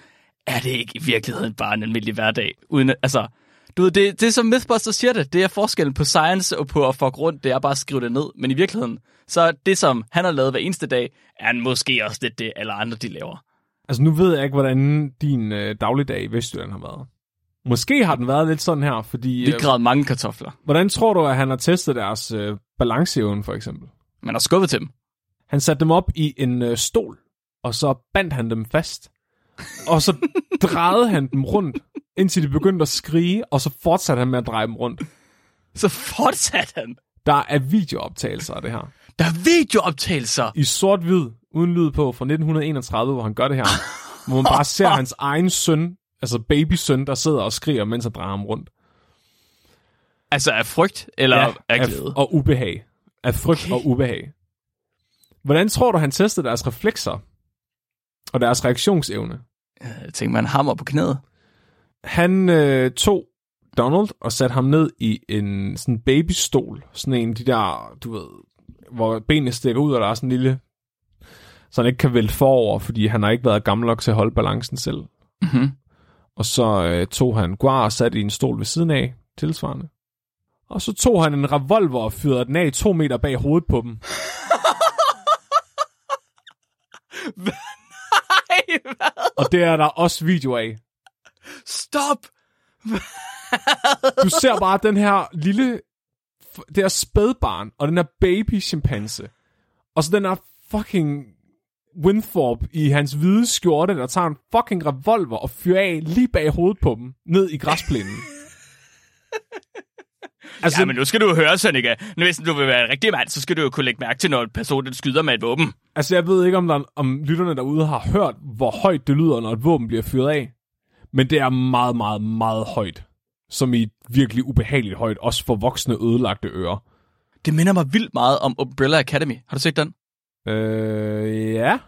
Er det ikke i virkeligheden bare en almindelig hverdag? Uden, altså, du ved, det, det er som Mythbusters siger det, det er forskellen på science og på at få rundt, det er bare at skrive det ned. Men i virkeligheden, så det som han har lavet hver eneste dag, er måske også det, det alle andre de laver. Altså nu ved jeg ikke, hvordan din øh, dagligdag i Vestjylland har været. Måske har den været lidt sådan her, fordi... Vi græd mange kartofler. Hvordan tror du, at han har testet deres øh, balanceevne, for eksempel? Man har skubbet til dem. Han satte dem op i en øh, stol, og så bandt han dem fast. Og så drejede han dem rundt, indtil de begyndte at skrige, og så fortsatte han med at dreje dem rundt. Så fortsatte han? Der er videooptagelser af det her. Der er videooptagelser? I sort-hvid, uden lyd på, fra 1931, hvor han gør det her. hvor man bare ser hans egen søn, altså babysøn, der sidder og skriger, mens han drejer ham rundt. Altså af frygt, eller ja, af glæde? og ubehag. Af frygt okay. og ubehag. Hvordan tror du, han testede deres reflekser? Og deres reaktionsevne? Jeg tænker, man hammer på knæet. Han øh, tog Donald og satte ham ned i en sådan babystol. Sådan en de der, du ved, hvor benene stikker ud, og der er sådan en lille... Så han ikke kan vælte forover, fordi han har ikke været gammel nok til at holde balancen selv. Mm-hmm. Og så øh, tog han Guar og satte i en stol ved siden af, tilsvarende. Og så tog han en revolver og fyrede den af to meter bag hovedet på dem. Nej, hvad? Og det er der også video af. Stop! du ser bare den her lille, det her spædbarn, og den her baby chimpanse. Og så den her fucking Winthrop i hans hvide skjorte, der tager en fucking revolver og fyrer af lige bag hovedet på dem, ned i græsplænen. altså, ja, men nu skal du høre, Sonika. Nu, hvis du vil være en rigtig mand, så skal du jo kunne lægge mærke til, når en person skyder med et våben. Altså, jeg ved ikke, om, der, om lytterne derude har hørt, hvor højt det lyder, når et våben bliver fyret af. Men det er meget, meget, meget højt. Som i virkelig ubehageligt højt, også for voksne ødelagte ører. Det minder mig vildt meget om Umbrella Academy. Har du set den? Øh, ja.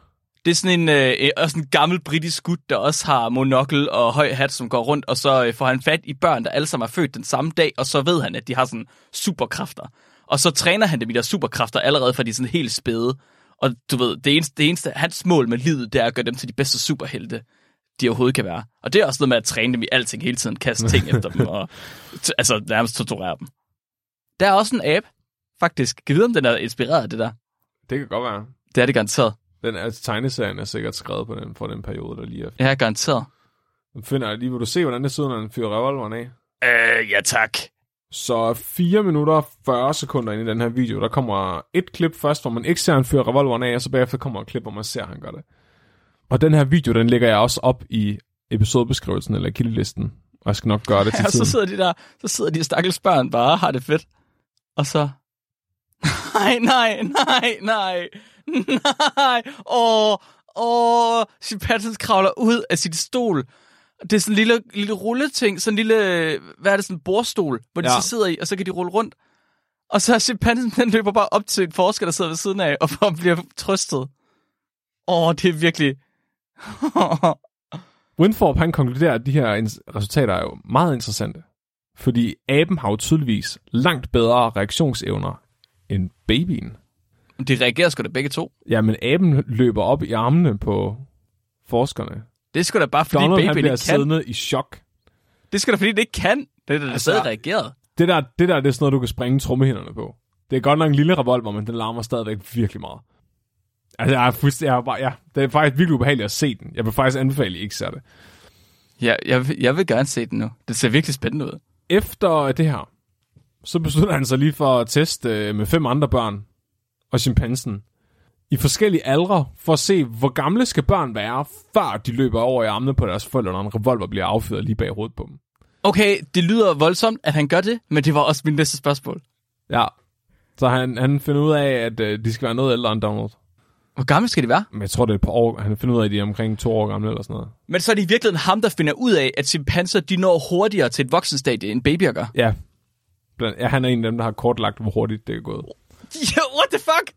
Det er sådan en, øh, også en gammel britisk gut, der også har monokkel og høj hat, som går rundt, og så øh, får han fat i børn, der alle sammen er født den samme dag, og så ved han, at de har sådan superkræfter. Og så træner han dem i deres superkræfter allerede fra de er sådan helt spæde. Og du ved, det eneste, det eneste, hans mål med livet, det er at gøre dem til de bedste superhelte, de overhovedet kan være. Og det er også noget med at træne dem i alting hele tiden, kaste ting efter dem, og altså nærmest torturere dem. Der er også en app, faktisk. Kan vide, om den er inspireret af det der? Det kan godt være. Det er det garanteret. Den er, tegneserien er sikkert skrevet på den, for den periode, der lige er. Ja, garanteret. Finder lige. Vil du se, hvordan det sidder, når den fyrer revolveren af? Øh, ja tak. Så 4 minutter og 40 sekunder ind i den her video, der kommer et klip først, hvor man ikke ser, han fyrer revolveren af, og så bagefter kommer et klip, hvor man ser, han gør det. Og den her video, den lægger jeg også op i episodebeskrivelsen eller kildelisten. Og jeg skal nok gøre det til ja, tiden. så sidder de der, så sidder de stakkels børn bare har det fedt. Og så... Nej, nej, nej, nej. Nej. Åh, åh. Chimpansen kravler ud af sit stol. Det er sådan en lille, lille rulleting. Sådan en lille, hvad er det, sådan en bordstol, hvor de ja. så sidder i, og så kan de rulle rundt. Og så er chimpansen, den løber bare op til en forsker, der sidder ved siden af, og bliver trøstet. Åh, det er virkelig... Winthrop, han konkluderer, at de her resultater er jo meget interessante. Fordi aben har jo tydeligvis langt bedre reaktionsevner end babyen. De reagerer sgu da begge to. Ja, men aben løber op i armene på forskerne. Det sgu da bare, fordi Donald, babyen ikke kan. siddende i chok. Det sgu da, fordi det ikke kan. Det er da Altså- altså, stadig reageret. Det der, det der det er sådan noget, du kan springe trommehænderne på. Det er godt nok en lille revolver, men den larmer stadigvæk virkelig meget. Altså, jeg er fuldstændig, jeg er bare, ja, det er faktisk virkelig ubehageligt at se den. Jeg vil faktisk anbefale, at I ikke ser det. Ja, jeg, jeg vil gerne se den nu. Det ser virkelig spændende ud. Efter det her, så beslutter han sig lige for at teste øh, med fem andre børn og chimpansen i forskellige aldre, for at se, hvor gamle skal børn være, før de løber over i armene på deres forældre, når en revolver bliver affyret lige bag hovedet på dem. Okay, det lyder voldsomt, at han gør det, men det var også min næste spørgsmål. Ja. Så han, han finder ud af, at øh, de skal være noget ældre end Donald. Hvor gammel skal de være? Men jeg tror, det er et par år. Han finder ud af, at de er omkring to år gamle eller sådan noget. Men så er det i virkeligheden ham, der finder ud af, at chimpanser de når hurtigere til et voksenstadie, end babyer gør. Ja. Ja, han er en af dem, der har kortlagt, hvor hurtigt det er gået. Ja, what the fuck?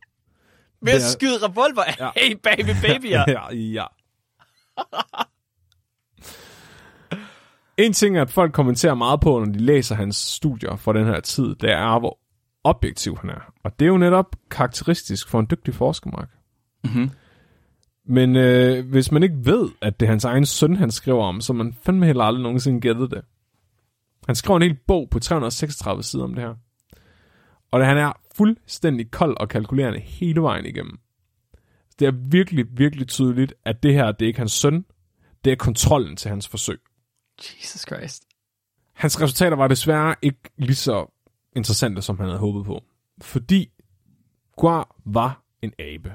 Ved at skyde revolver Ja. Hey, baby, babyer. ja, ja. en ting at folk kommenterer meget på, når de læser hans studier fra den her tid, det er, hvor objektiv han er. Og det er jo netop karakteristisk for en dygtig forsker, Mark. Mhm. Men øh, hvis man ikke ved, at det er hans egen søn, han skriver om, så man fandme heller aldrig nogensinde gættet det. Han skriver en hel bog på 336 sider om det her. Og det, han er fuldstændig kold og kalkulerende hele vejen igennem. Det er virkelig, virkelig tydeligt, at det her, det er ikke hans søn. Det er kontrollen til hans forsøg. Jesus Christ. Hans resultater var desværre ikke lige så interessante, som han havde håbet på. Fordi Guar var en abe.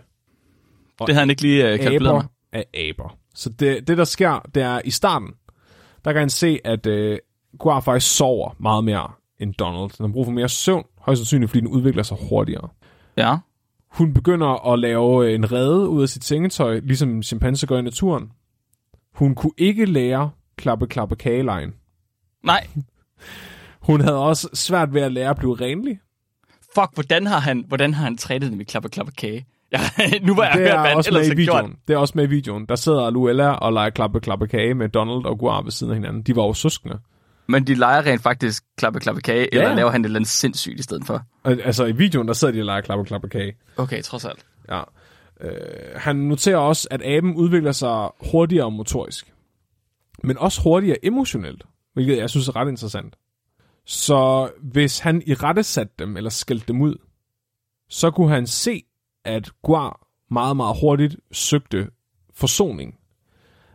Det havde han ikke lige uh, kalkuleret aber mig. er aber. Så det, det, der sker, det er i starten, der kan han se, at øh, Guar faktisk sover meget mere end Donald. Den har brug for mere søvn, højst sandsynligt, fordi den udvikler sig hurtigere. Ja. Hun begynder at lave en rede ud af sit sengetøj, ligesom en chimpanse gør i naturen. Hun kunne ikke lære klappe klappe kagelejen. Nej. Hun havde også svært ved at lære at blive renlig. Fuck, hvordan har han, hvordan har han trænet dem i klappe, klappe kage? Ja, nu var jeg det hørt, hvad han ellers gjort. videoen. Det er også med i videoen. Der sidder Luella og leger klappe klappe kage med Donald og Guar ved siden af hinanden. De var jo søskende. Men de leger rent faktisk klappe, klappe kage, eller Ja. laver han et eller andet sindssygt i stedet for? Al- Altså i videoen, der sidder de og leger klappe klappe kage. Okay, trods alt. Ja. Øh, han noterer også, at aben udvikler sig hurtigere motorisk. Men også hurtigere emotionelt, hvilket jeg synes er ret interessant. Så hvis han i rette satte dem, eller skældte dem ud, så kunne han se, at Guar meget, meget hurtigt søgte forsoning.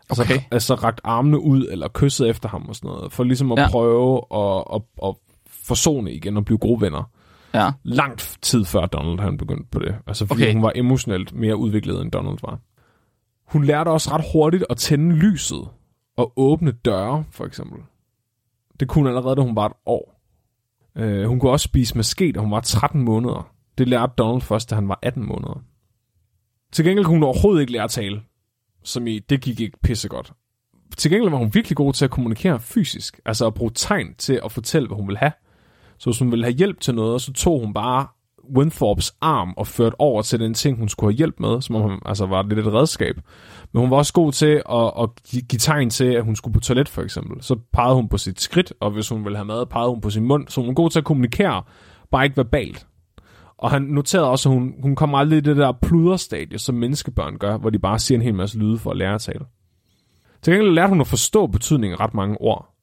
Altså, Okay. altså rakt armene ud, eller kysset efter ham og sådan noget, for ligesom at Ja. prøve at, at, at forsone igen og blive gode venner Ja. langt tid før Donald han begyndte på det. Altså fordi Okay. hun var emotionelt mere udviklet, end Donald var. Hun lærte også ret hurtigt at tænde lyset og åbne døre, for eksempel. Det kunne hun allerede, da hun var et år. Uh, hun kunne også spise med ske, da hun var 13 måneder. Det lærte Donald først, da han var 18 måneder. Til gengæld kunne hun overhovedet ikke lære at tale, som i, det gik ikke pissegodt. Til gengæld var hun virkelig god til at kommunikere fysisk, altså at bruge tegn til at fortælle, hvad hun ville have. Så hvis hun ville have hjælp til noget, så tog hun bare Winthorpes arm og førte over til den ting, hun skulle have hjælp med, som om hun altså var lidt et redskab. Men hun var også god til at, at gi- give tegn til, at hun skulle på toilet for eksempel. Så pegede hun på sit skridt, og hvis hun ville have mad, pegede hun på sin mund. Så hun var god til at kommunikere, bare ikke verbalt. Og han noterede også, at hun, hun kom aldrig i det der pluderstadie, som menneskebørn gør, hvor de bare siger en hel masse lyde for at lære at tale. Til gengæld lærte hun at forstå betydningen af ret mange ord.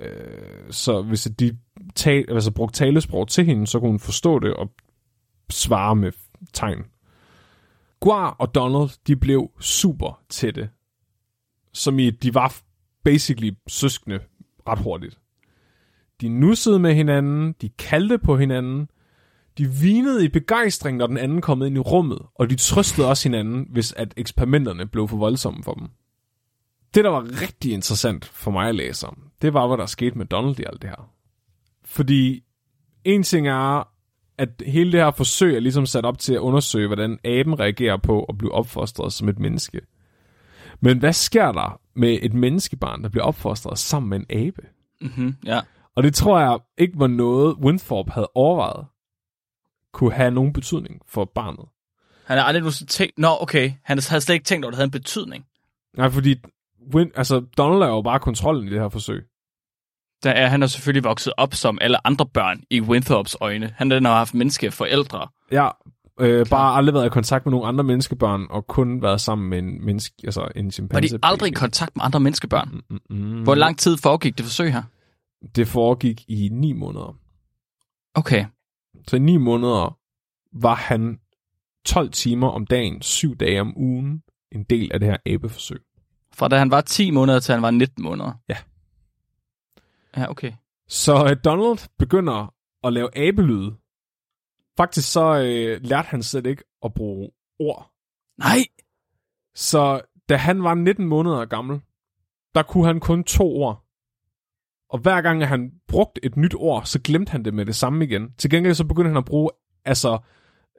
Øh, så hvis de tal, altså brugte talesprog til hende, så kunne hun forstå det og svare med tegn. Guar og Donald, de blev super tætte. Som i, de var basically søskende ret hurtigt. De nussede med hinanden, de kaldte på hinanden, de vinede i begejstring, når den anden kom ind i rummet, og de trøstede også hinanden, hvis at eksperimenterne blev for voldsomme for dem. Det, der var rigtig interessant for mig at læse om, det var, hvad der skete med Donald i alt det her. Fordi en ting er, at hele det her forsøg er ligesom sat op til at undersøge, hvordan aben reagerer på at blive opfostret som et menneske. Men hvad sker der med et menneskebarn, der bliver opfostret sammen med en abe? Mm-hmm, ja. Og det tror jeg ikke var noget, Winthrop havde overvejet, kunne have nogen betydning for barnet. Han har aldrig nogensinde tænkt... Nå, okay. Han havde slet ikke tænkt over, at det havde en betydning. Nej, fordi Win, altså, Donald er jo bare kontrollen i det her forsøg. Der er, han er selvfølgelig vokset op som alle andre børn i Winthrops øjne. Han har haft menneskeforældre. Ja, øh, bare aldrig været i kontakt med nogle andre menneskebørn, og kun været sammen med en menneske, altså en Var chimpanse. de aldrig i kontakt med andre menneskebørn? mm, mm, Hvor lang tid foregik det forsøg her? Det foregik i ni måneder. Okay. Så i ni måneder var han 12 timer om dagen, 7 dage om ugen, en del af det her abeforsøg. Fra da han var 10 måneder til han var 19 måneder? Ja. Ja, okay. Så øh, Donald begynder at lave abelyde. Faktisk så øh, lærte han slet ikke at bruge ord. Nej! Så da han var 19 måneder gammel, der kunne han kun to ord. Og hver gang han brugte et nyt ord, så glemte han det med det samme igen. Til gengæld så begyndte han at bruge altså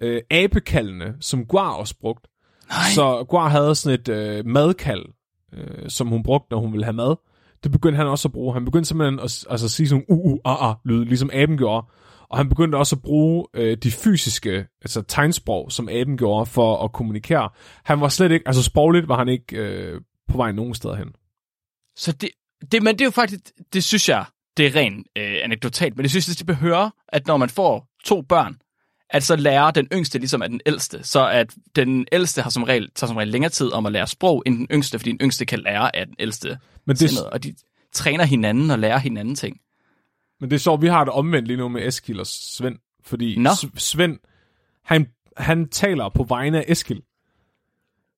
øh, abekaldene, som Guar også brugte. Nej! Så Guar havde sådan et øh, madkald, øh, som hun brugte, når hun ville have mad. Det begyndte han også at bruge. Han begyndte simpelthen at altså, sige sådan uh, uh, ah, ah, lyd, ligesom aben gjorde. Og han begyndte også at bruge øh, de fysiske, altså tegnsprog, som aben gjorde for at kommunikere. Han var slet ikke, altså sprogligt var han ikke øh, på vej nogen steder hen. Så det, det, men det er jo faktisk, det synes jeg, det er rent øh, anekdotalt, men det synes jeg, det behøver, at når man får to børn, at så lærer den yngste ligesom af den ældste. Så at den ældste har som regel, tager som regel længere tid om at lære sprog, end den yngste, fordi den yngste kan lære af den ældste. Men det, Sindet, og de træner hinanden og lærer hinanden ting. men det er sjovt, vi har det omvendt lige nu med Eskil og Svend. Fordi. S- Svend, han, han taler på vegne af Eskil.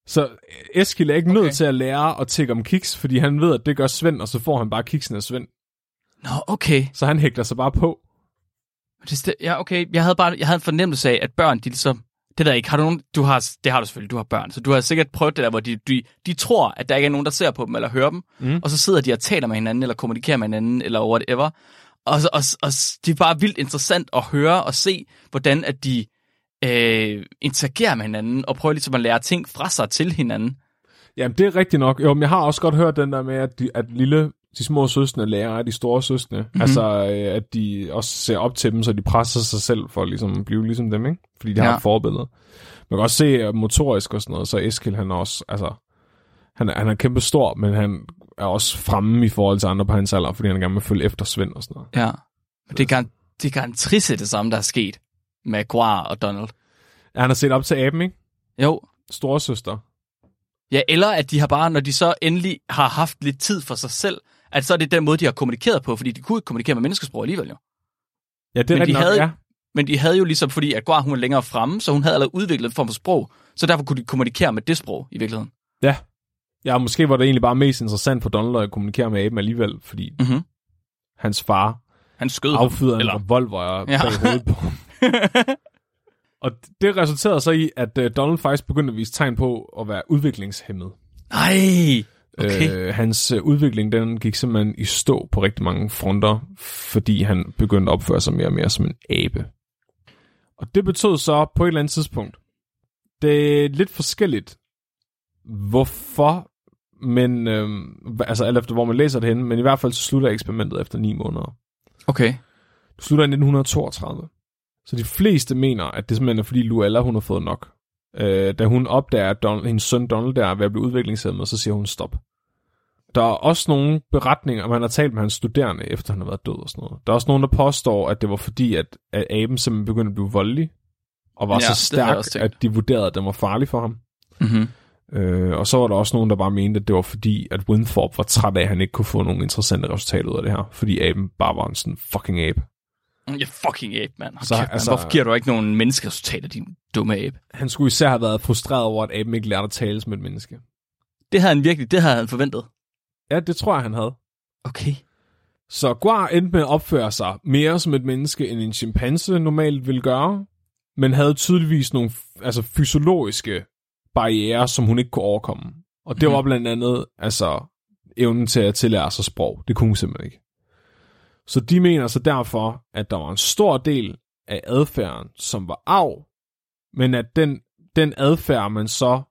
Så Eskil er ikke okay. Nødt til at lære at tække om kiks, fordi han ved, at det gør Svend, og så får han bare kiksen af Svend. Nå, okay. Så han hægter sig bare på. Det, ja, okay. Jeg havde bare jeg havde en fornemmelse af, at børn, de ligesom... Det ved jeg ikke. Har du nogen... Du har, det har du selvfølgelig. Du har børn. Så du har sikkert prøvet det der, hvor de, de, de tror, at der ikke er nogen, der ser på dem eller hører dem. Mm. Og så sidder de og taler med hinanden, eller kommunikerer med hinanden, eller whatever. Og, og, og det er bare vildt interessant at høre og se, hvordan at de øh, interagerer med hinanden, og prøver ligesom at lære ting fra sig til hinanden. Jamen, det er rigtigt nok. Jo, men jeg har også godt hørt den der med, at, de, at lille, de små søstre lærer af de store søstre. Mm-hmm. Altså, øh, at de også ser op til dem, så de presser sig selv for ligesom at blive ligesom dem, ikke? Fordi de har Ja. et forbillede. Man kan også se at motorisk og sådan noget, så Eskil, han også, altså, han han er kæmpe stor, men han er også fremme i forhold til andre på hans alder, fordi han gerne vil følge efter Svend og sådan noget. Ja. Men det er, gar- det er garantrisse det samme, der er sket Guar og Donald. Ja, han har set op til aben, ikke? Jo, Store søster. Ja, eller at de har bare, når de så endelig har haft lidt tid for sig selv, at så er det den måde, de har kommunikeret på, fordi de kunne ikke kommunikere med menneskesprog alligevel jo. Ja, det er Men de nok, havde- ja. Men de havde jo ligesom, fordi at Guar, hun var længere fremme, så hun havde allerede udviklet en form for sprog, så derfor kunne de kommunikere med det sprog i virkeligheden. Ja. Ja, måske var det egentlig bare mest interessant for Donald at kommunikere med aben alligevel, fordi Mm-hmm. hans far Han skød affyrede en eller- revolver ja. Ja. bag hovedet på ham. Og det resulterede så i, at uh, Donald faktisk begyndte at vise tegn på at være udviklingshemmet. Nej! Okay. Øh, hans udvikling den gik simpelthen i stå på rigtig mange fronter, fordi han begyndte at opføre sig mere og mere som en abe. Og det betød så på et eller andet tidspunkt, det er lidt forskelligt, hvorfor, men øhm, altså alt efter hvor man læser det henne, men i hvert fald så slutter eksperimentet efter ni måneder. Okay. Det slutter i 1932. Så de fleste mener, at det simpelthen er fordi Luella, hun har fået nok. Øh, da hun opdager, at Donald, hendes søn Donald der er ved at blive udviklingshemmet, så siger hun stop. Der er også nogle beretninger, om han har talt med hans studerende, efter han har været død og sådan noget. Der er også nogen, der påstår, at det var fordi, at, at aben simpelthen begyndte at blive voldelig, og var Ja, så stærk, at de vurderede, at den var farlig for ham. Mm-hmm. Øh, og så var der også nogen, der bare mente, at det var fordi, at Winthrop var træt af, at han ikke kunne få nogle interessante resultater ud af det her, fordi aben bare var en sådan fucking abe. Jeg fucking abe, mand. Så, kæft, altså- altså, Hvorfor giver du ikke nogen menneskeresultater, din dumme abe? Han skulle især have været frustreret over, at aben ikke lærte at tale som et menneske. Det havde han virkelig, det havde han forventet. Ja, det tror jeg, han havde. Okay. Så Guar endte med at opføre sig mere som et menneske, end en chimpanse normalt ville gøre, men havde tydeligvis nogle altså, fysiologiske barriere, som hun ikke kunne overkomme. Og det Mhm. var blandt andet altså, evnen til at tillære sig sprog. Det kunne hun simpelthen ikke. Så de mener så derfor, at der var en stor del af adfærden, som var arv, men at den, den adfærd, man så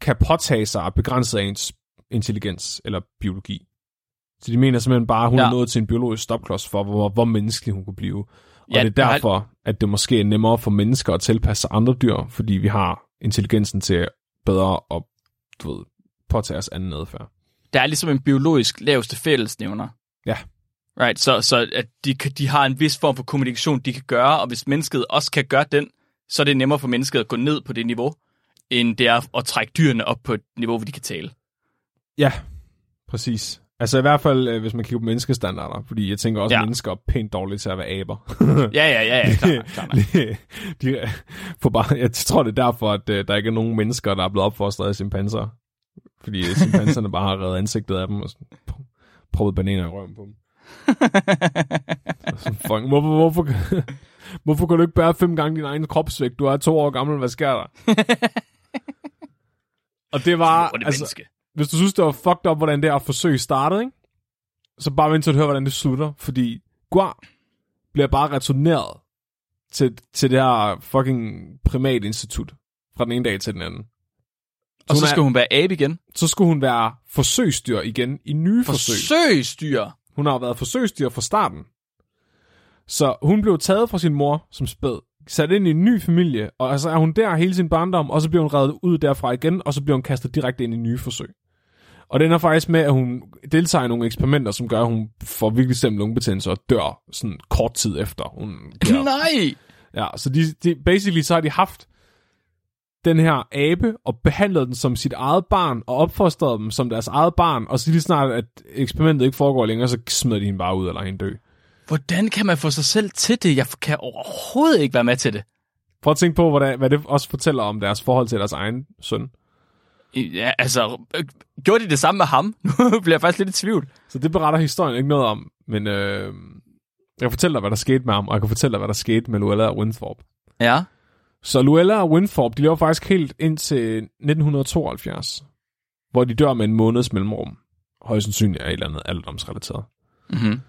kan påtage sig, begrænset af ens intelligens eller biologi. Så de mener simpelthen bare, at hun ja. Er nået til en biologisk stopklods for, hvor, hvor menneskelig hun kunne blive. Og Ja, det er derfor, at det måske er nemmere for mennesker at tilpasse sig andre dyr, fordi vi har intelligensen til bedre at du ved, påtage os anden adfærd. Der er ligesom en biologisk laveste fællesnævner. Ja. Right, så, så at de, de har en vis form for kommunikation, de kan gøre, og hvis mennesket også kan gøre den, så er det nemmere for mennesket at gå ned på det niveau, end det er at trække dyrene op på et niveau, hvor de kan tale. Ja, præcis. Altså i hvert fald, øh, hvis man kigger på menneskestandarder, fordi jeg tænker også, Ja. at mennesker er pænt dårlige til at være aber. Ja, ja, ja, ja, klar, klar. nok. de, for bare, jeg tror, det er derfor, at øh, der ikke er nogen mennesker, der er blevet opfostret af chimpanser. Fordi øh, chimpanserne bare har reddet ansigtet af dem og sådan, pr- proppet bananer i røven på dem. Fuck, hvorfor, hvorfor, hvorfor kan du ikke bære fem gange din egen kropsvægt? Du er to år gammel, hvad sker der? og det var, det altså, menneske. hvis du synes, det var fucked up, hvordan det her forsøg startede, ikke? så bare vent til at høre, hvordan det slutter. Fordi Guar bliver bare returneret til, til det her fucking primatinstitut fra den ene dag til den anden. Og så er- skal hun være abe igen. Så skulle hun være forsøgsdyr igen i nye forsøg. Forsøgsdyr. Hun har jo været forsøgsdyr fra starten. Så hun blev taget fra sin mor som spæd, sat ind i en ny familie, og så er hun der hele sin barndom, og så bliver hun reddet ud derfra igen, og så bliver hun kastet direkte ind i nye forsøg. Og den er faktisk med, at hun deltager i nogle eksperimenter, som gør, at hun får virkelig slem lungebetændelse og dør sådan kort tid efter. Hun Nej! ja, så de, de, basically så har de haft den her abe og behandlet den som sit eget barn og opfostret dem som deres eget barn, og så lige snart, at eksperimentet ikke foregår længere, så smider de hende bare ud eller hende dø. Hvordan kan man få sig selv til det? Jeg kan overhovedet ikke være med til det. Prøv at tænke på, hvad det, hvad det også fortæller om deres forhold til deres egen søn. Ja, altså, øh, gjorde de det samme med ham? Nu bliver jeg faktisk lidt i tvivl. Så det beretter historien ikke noget om, men øh, jeg kan fortælle dig, hvad der skete med ham, og jeg kan fortælle dig, hvad der skete med Luella og Winthrop. Ja. Så Luella og Winthrop, de lever faktisk helt indtil 1972, hvor de dør med en måneds mellemrum. Højst sandsynligt er et eller andet alderdomsrelateret. Mm-hmm.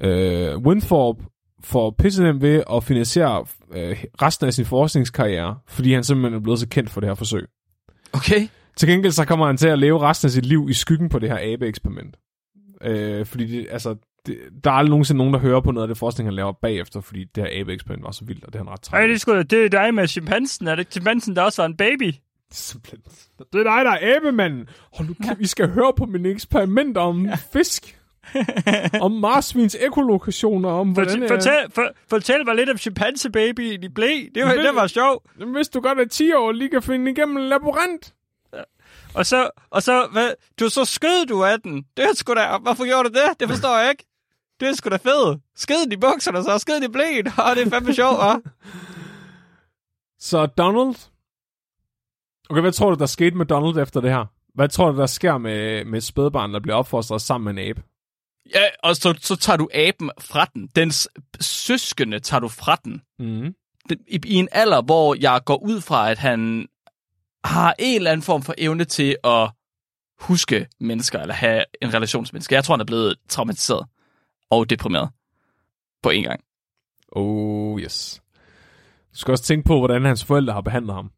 Øh, Winthrop får pisse dem ved at finansiere øh, resten af sin forskningskarriere, fordi han simpelthen er blevet så kendt for det her forsøg. Okay. Til gengæld så kommer han til at leve resten af sit liv i skyggen på det her abe-eksperiment. Øh, fordi det, altså, det, der er aldrig nogensinde nogen, der hører på noget af det forskning, han laver bagefter, fordi det her abe-eksperiment var så vildt, og det er han ret træt. Ej, det er sgu da, det er dig med chimpansen. Er det ikke chimpansen, der også var en baby? Simpelthen. Det er dig, der er abemanden. Hold nu kæft, vi skal høre på mine eksperimenter om fisk. om marsvins ekolokationer, om hvordan... Fortæl, fortæl, for, fortæl mig lidt om chimpansebabyen i blæ. Det var, det var sjovt. Øh, hvis du godt er 10 år, lige kan finde igennem en labyrint. Og så, og så, hvad, du, så skød du af den. Det er sgu da, hvorfor gjorde du det? Det forstår jeg ikke. Det er sgu da fedt. Skid i bukserne, så skid i blæen. Åh, det er fandme sjovt, hva'? Så Donald... Okay, hvad tror du, der skete med Donald efter det her? Hvad tror du, der sker med, med et spædbarn, der bliver opfostret sammen med en abe? Ja, og så, så tager du aben fra den. Dens søskende tager du fra den. Mm. den i, I en alder, hvor jeg går ud fra, at han har en eller anden form for evne til at huske mennesker, eller have en relation til mennesker. Jeg tror, han er blevet traumatiseret og deprimeret på en gang. Oh, yes. Du skal også tænke på, hvordan hans forældre har behandlet ham.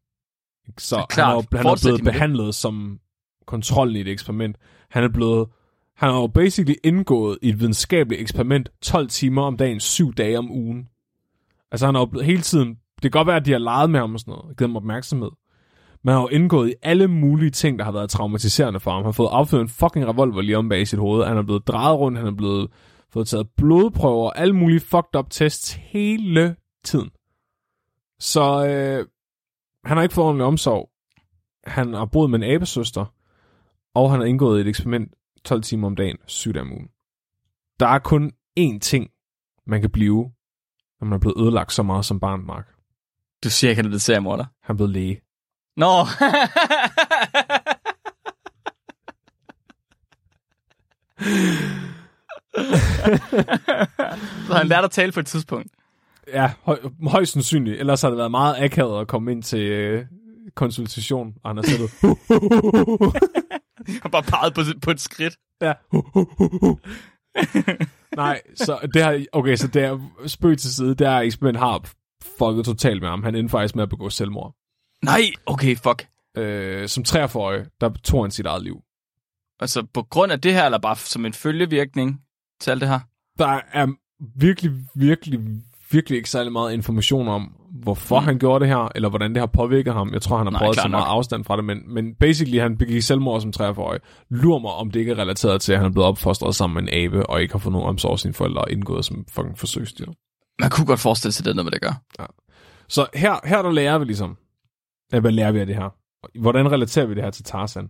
Så Ja, klart. han er, han er blevet det. behandlet som kontrollen i et eksperiment. Han er blevet... Han har jo basically indgået i et videnskabeligt eksperiment 12 timer om dagen, 7 dage om ugen. Altså han har jo blevet hele tiden... Det kan godt være, at de har leget med ham og sådan noget, og givet ham opmærksomhed. Men han har jo indgået i alle mulige ting, der har været traumatiserende for ham. Han har fået affyret en fucking revolver lige om bag i sit hoved. Han er blevet drejet rundt, han er blevet fået taget blodprøver, alle mulige fucked up tests hele tiden. Så øh, han har ikke fået ordentlig omsorg. Han har boet med en abesøster, og han har indgået i et eksperiment 12 timer om dagen, 7 dage om ugen. Der er kun én ting, man kan blive, når man er blevet ødelagt så meget som barn, Mark. Du siger ikke, han er blevet seriemorder. Han er blevet læge. Nå! så han lærte at tale på et tidspunkt. Ja, høj, højst sandsynligt. Ellers har det været meget akavet at komme ind til øh, konsultation, og han har siddet. Han bare peget på, på et skridt. Ja. Nej, så det her, okay, så det er spøg til side, det er eksperiment har fucket totalt med ham. Han endte faktisk med at begå selvmord. Nej, okay, fuck. Øh, som 43 der tog han sit eget liv. Altså på grund af det her, eller bare som en følgevirkning til alt det her? Der er virkelig, virkelig, virkelig ikke særlig meget information om, hvorfor mm. han gjorde det her, eller hvordan det har påvirket ham. Jeg tror, han har Nej, prøvet så meget nok. afstand fra det, men, men basically, han begik selvmord som 43 Lur mig, om det ikke er relateret til, at han er blevet opfostret sammen med en abe, og ikke har fået nogen omsorg af sine forældre, og indgået som fucking forsøgsdyr. Man kunne godt forestille sig, det noget, med det gør. Så her, her der lærer vi ligesom, ja, hvad lærer vi af det her? Hvordan relaterer vi det her til Tarzan?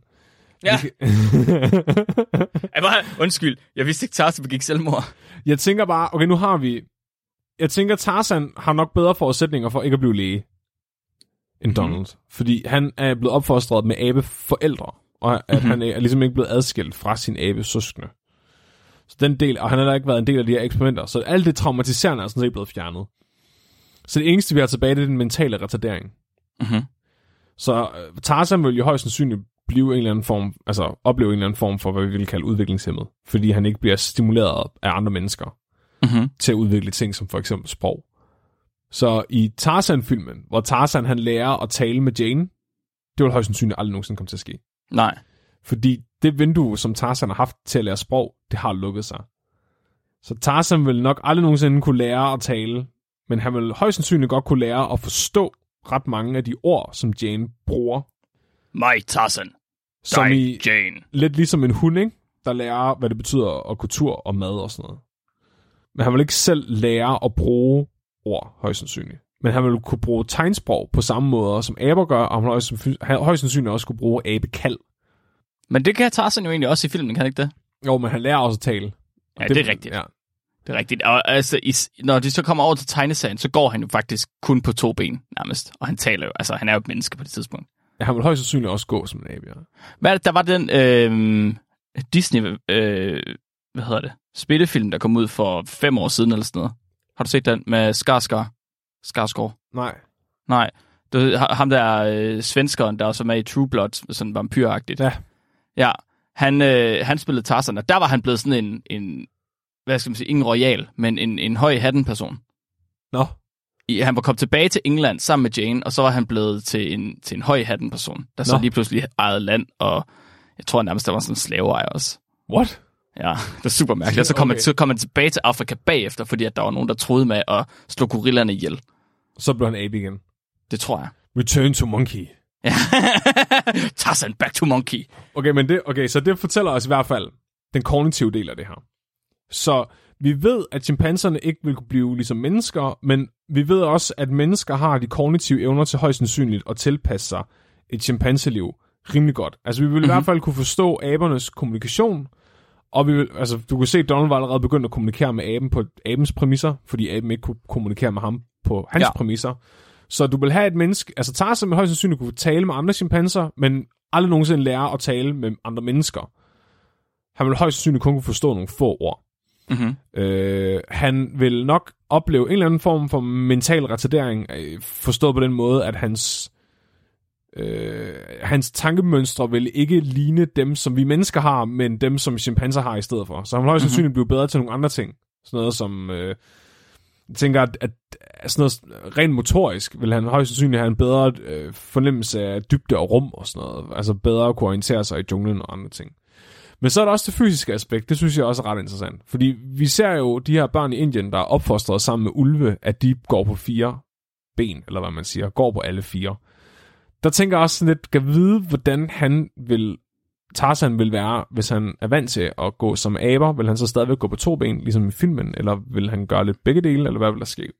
Ja. Jeg var, undskyld, jeg vidste ikke, Tarzan begik selvmord. Jeg tænker bare, okay, nu har vi... Jeg tænker, Tarzan har nok bedre forudsætninger for ikke at blive læge end Donald. Mm. Fordi han er blevet opfostret med abe forældre, og at mm-hmm. han er ligesom ikke blevet adskilt fra sin abe søskende. Så den del, og han har heller ikke været en del af de her eksperimenter, så alt det traumatiserende er sådan set blevet fjernet. Så det eneste, vi har tilbage, det er den mentale retardering. Mhm. Så øh, Tarzan vil jo højst sandsynligt blive en eller anden form, altså opleve en eller anden form for, hvad vi vil kalde udviklingshemmet. Fordi han ikke bliver stimuleret af andre mennesker Mhm. til at udvikle ting som for eksempel sprog. Så i Tarzan-filmen, hvor Tarzan han lærer at tale med Jane, det vil højst sandsynligt aldrig nogensinde komme til at ske. Nej. Fordi det vindue, som Tarzan har haft til at lære sprog, det har lukket sig. Så Tarzan vil nok aldrig nogensinde kunne lære at tale, men han vil højst sandsynligt godt kunne lære at forstå ret mange af de ord, som Jane bruger. Mig, Tarzan. Som Dig, i, Jane. lidt ligesom en hund, ikke? der lærer, hvad det betyder at kultur og mad og sådan noget. Men han vil ikke selv lære at bruge ord, højst sandsynligt. Men han vil kunne bruge tegnsprog på samme måde, som aber gør, og han vil højst, højst sandsynligt også kunne bruge abekald. Men det kan Tarzan jo egentlig også i filmen, kan han ikke det? Jo, men han lærer også at tale. Ja, det, det er rigtigt. Ja. Det er rigtigt. Og altså, i, når de så kommer over til tegneserien, så går han jo faktisk kun på to ben, nærmest. Og han taler jo, altså han er jo et menneske på det tidspunkt. Ja, Han vil højst sandsynligt også gå som en ja. Hvad er det, der var den øh, Disney, øh, hvad hedder det, spillefilm, der kom ud for fem år siden eller sådan noget. Har du set den med Skarsgård? Skarsgård? Nej. Nej. Det er ham der øh, svenskeren, der også var med i True Blood, sådan vampyragtigt. Ja. Ja, han, øh, han spillede Tarzan, og der var han blevet sådan en, en hvad skal man sige, ingen royal, men en, en høj hatten person. Nå. Han var kommet tilbage til England sammen med Jane, og så var han blevet til en, til en høj hatten person, der så Nå. lige pludselig ejede land, og jeg tror nærmest, der var sådan en slaveejer også. What? Ja, det er super mærkeligt. Og så kom, Okay. han, så kom han tilbage til Afrika bagefter, fordi at der var nogen, der troede med at slå gorillerne ihjel. Så blev han abe igen. Det tror jeg. Return to monkey. Tarzan, back to monkey. Okay, men det, okay, så det fortæller os i hvert fald den kognitive del af det her. Så vi ved, at chimpanserne ikke vil kunne blive ligesom mennesker, men vi ved også, at mennesker har de kognitive evner til højst sandsynligt at tilpasse sig et chimpanseliv rimelig godt. Altså, vi vil mm-hmm. i hvert fald kunne forstå abernes kommunikation, og vi vil, altså, du kan se, at Donald var allerede begyndt at kommunikere med aben på abens præmisser, fordi aben ikke kunne kommunikere med ham på hans Ja. ja. præmisser. Så du vil have et menneske, altså Tarzan vil højst sandsynligt kunne tale med andre chimpanser, men aldrig nogensinde lære at tale med andre mennesker. Han vil højst sandsynligt kun kunne forstå nogle få ord. Mm-hmm. Øh, han vil nok opleve en eller anden form for mental retardering, øh, forstået på den måde, at hans, øh, hans tankemønstre vil ikke ligne dem, som vi mennesker har, men dem, som chimpanser har i stedet for. Så han vil højst Mhm. sandsynligt blive bedre til nogle andre ting. Sådan noget som... Øh, jeg tænker, at, at at sådan noget rent motorisk vil han højst sandsynligt have en bedre øh, fornemmelse af dybde og rum og sådan noget. Altså bedre at kunne orientere sig i junglen og andre ting. Men så er der også det fysiske aspekt. Det synes jeg også er ret interessant. Fordi vi ser jo de her børn i Indien, der er opfostret sammen med ulve, at de går på fire ben, eller hvad man siger, går på alle fire. Der tænker jeg også sådan lidt, kan vide, hvordan han vil, Tarzan vil være, hvis han er vant til at gå som aber. Vil han så stadigvæk gå på to ben, ligesom i filmen, eller vil han gøre lidt begge dele, eller hvad vil der ske?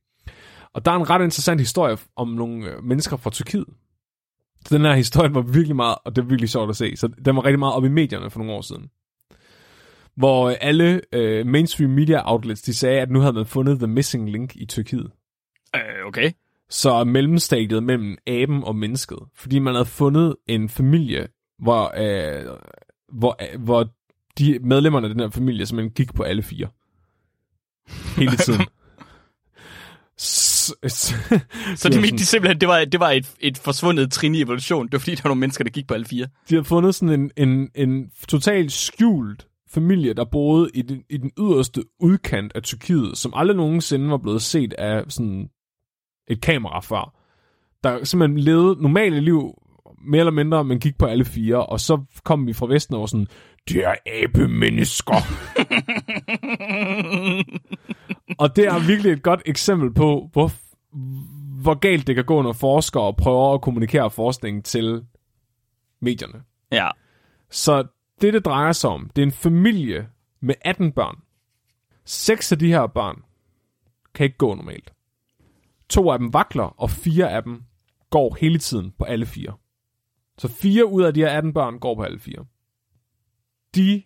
Og der er en ret interessant historie om nogle øh, mennesker fra Tyrkiet. Så den her historie var virkelig meget, og det er virkelig sjovt at se, så den var rigtig meget op i medierne for nogle år siden. Hvor øh, alle øh, mainstream media outlets, de sagde, at nu havde man fundet the missing link i Tyrkiet. Øh, okay. Så mellemstadiet mellem aben og mennesket. Fordi man havde fundet en familie, hvor, øh, hvor, øh, hvor de medlemmerne af den her familie simpelthen gik på alle fire. Hele tiden. Så Det de mente de simpelthen, det var, det var et, et forsvundet trin i evolution. Det var fordi, der var nogle mennesker, der gik på alle fire. de har fundet sådan en, en, en totalt skjult familie, der boede i den, i den yderste udkant af Tyrkiet, som aldrig nogensinde var blevet set af sådan et kamera før. Der simpelthen levede normale liv, mere eller mindre, men gik på alle fire, og så kom vi fra Vesten og var sådan, de er abemennesker. og det er virkelig et godt eksempel på, hvor, hvor galt det kan gå, når forskere prøver at kommunikere forskning til medierne. Ja. Så det, det drejer sig om, det er en familie med 18 børn. Seks af de her børn kan ikke gå normalt. To af dem vakler, og fire af dem går hele tiden på alle fire. Så fire ud af de her 18 børn går på alle fire. De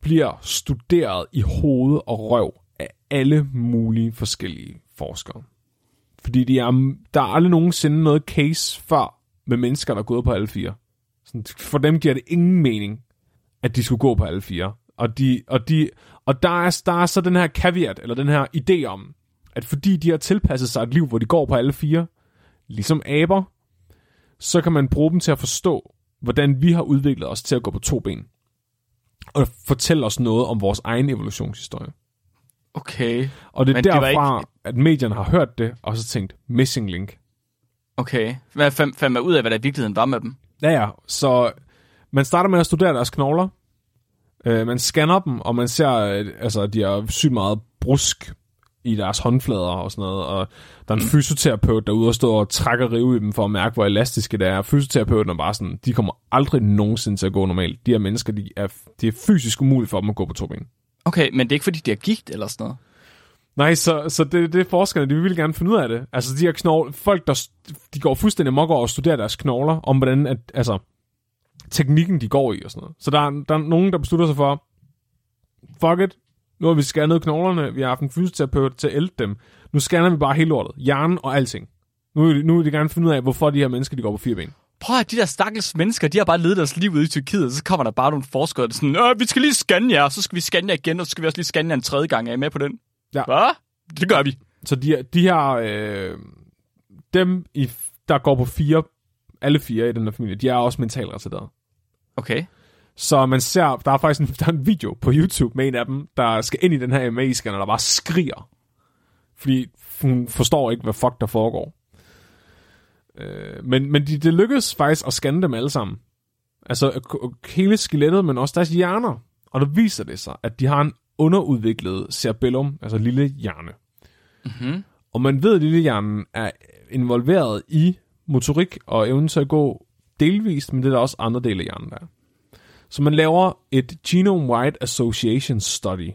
bliver studeret i hoved og røv af alle mulige forskellige forskere. Fordi de er, der er aldrig nogensinde noget case før med mennesker, der er gået på alle fire. Sådan, for dem giver det ingen mening, at de skulle gå på alle fire. Og, de, og, de, og der, er, der er så den her caveat, eller den her idé om, at fordi de har tilpasset sig et liv, hvor de går på alle fire, ligesom aber, så kan man bruge dem til at forstå, hvordan vi har udviklet os til at gå på to ben. Og fortælle os noget om vores egen evolutionshistorie. Okay. Og det er Men det derfra, ikke- at medierne har hørt det, og så tænkt, missing link. Okay. Hvad fandt fandt man ud af, hvad der i virkeligheden var med dem? Ja, ja. Så man starter med at studere deres knogler. Øh, man scanner dem, og man ser, øh, altså, de har sygt meget brusk i deres håndflader og sådan noget. Og der er en fysioterapeut, der er ude og stå og trækker rive i dem for at mærke, hvor elastiske det er. Fysioterapeuten er bare sådan, de kommer aldrig nogensinde til at gå normalt. De her mennesker, de er, det er fysisk umuligt for dem at gå på to ben. Okay, men det er ikke fordi, de har gigt eller sådan noget? Nej, så, så det, det er forskerne, de vil gerne finde ud af det. Altså de her knogle, folk der, de går fuldstændig mok over og studerer deres knogler, om hvordan, at, altså, teknikken de går i og sådan noget. Så der er, der er nogen, der beslutter sig for, fuck it, nu har vi scannet knoglerne, vi har haft en fysioterapeut til at ælte dem, nu scanner vi bare hele lortet, hjernen og alting. Nu nu vil de gerne finde ud af, hvorfor de her mennesker, de går på fire ben. Prøv at de der stakkels mennesker, de har bare levet deres liv ude i Tyrkiet, og så kommer der bare nogle forskere, der er sådan, Åh, vi skal lige scanne jer, og så skal vi scanne jer igen, og så skal vi også lige scanne jer en tredje gang. Er I med på den? Ja. Hvad? Det gør vi. Så de, de her, øh, dem, i, der går på fire, alle fire i den her familie, de er også mentalt retarderede. Okay. Så man ser, der er faktisk en, der er en video på YouTube med en af dem, der skal ind i den her MA-scanner, der bare skriger. Fordi hun forstår ikke, hvad fuck der foregår. Øh, men men de, det lykkedes faktisk at scanne dem alle sammen. Altså hele skelettet, men også deres hjerner. Og der viser det sig, at de har en underudviklet cerebellum, altså lille hjerne. Mm-hmm. Og man ved, at lille hjernen er involveret i motorik og evnen til at gå delvist, men det er der også andre dele af hjernen, der er. Så man laver et Genome-Wide Association Study.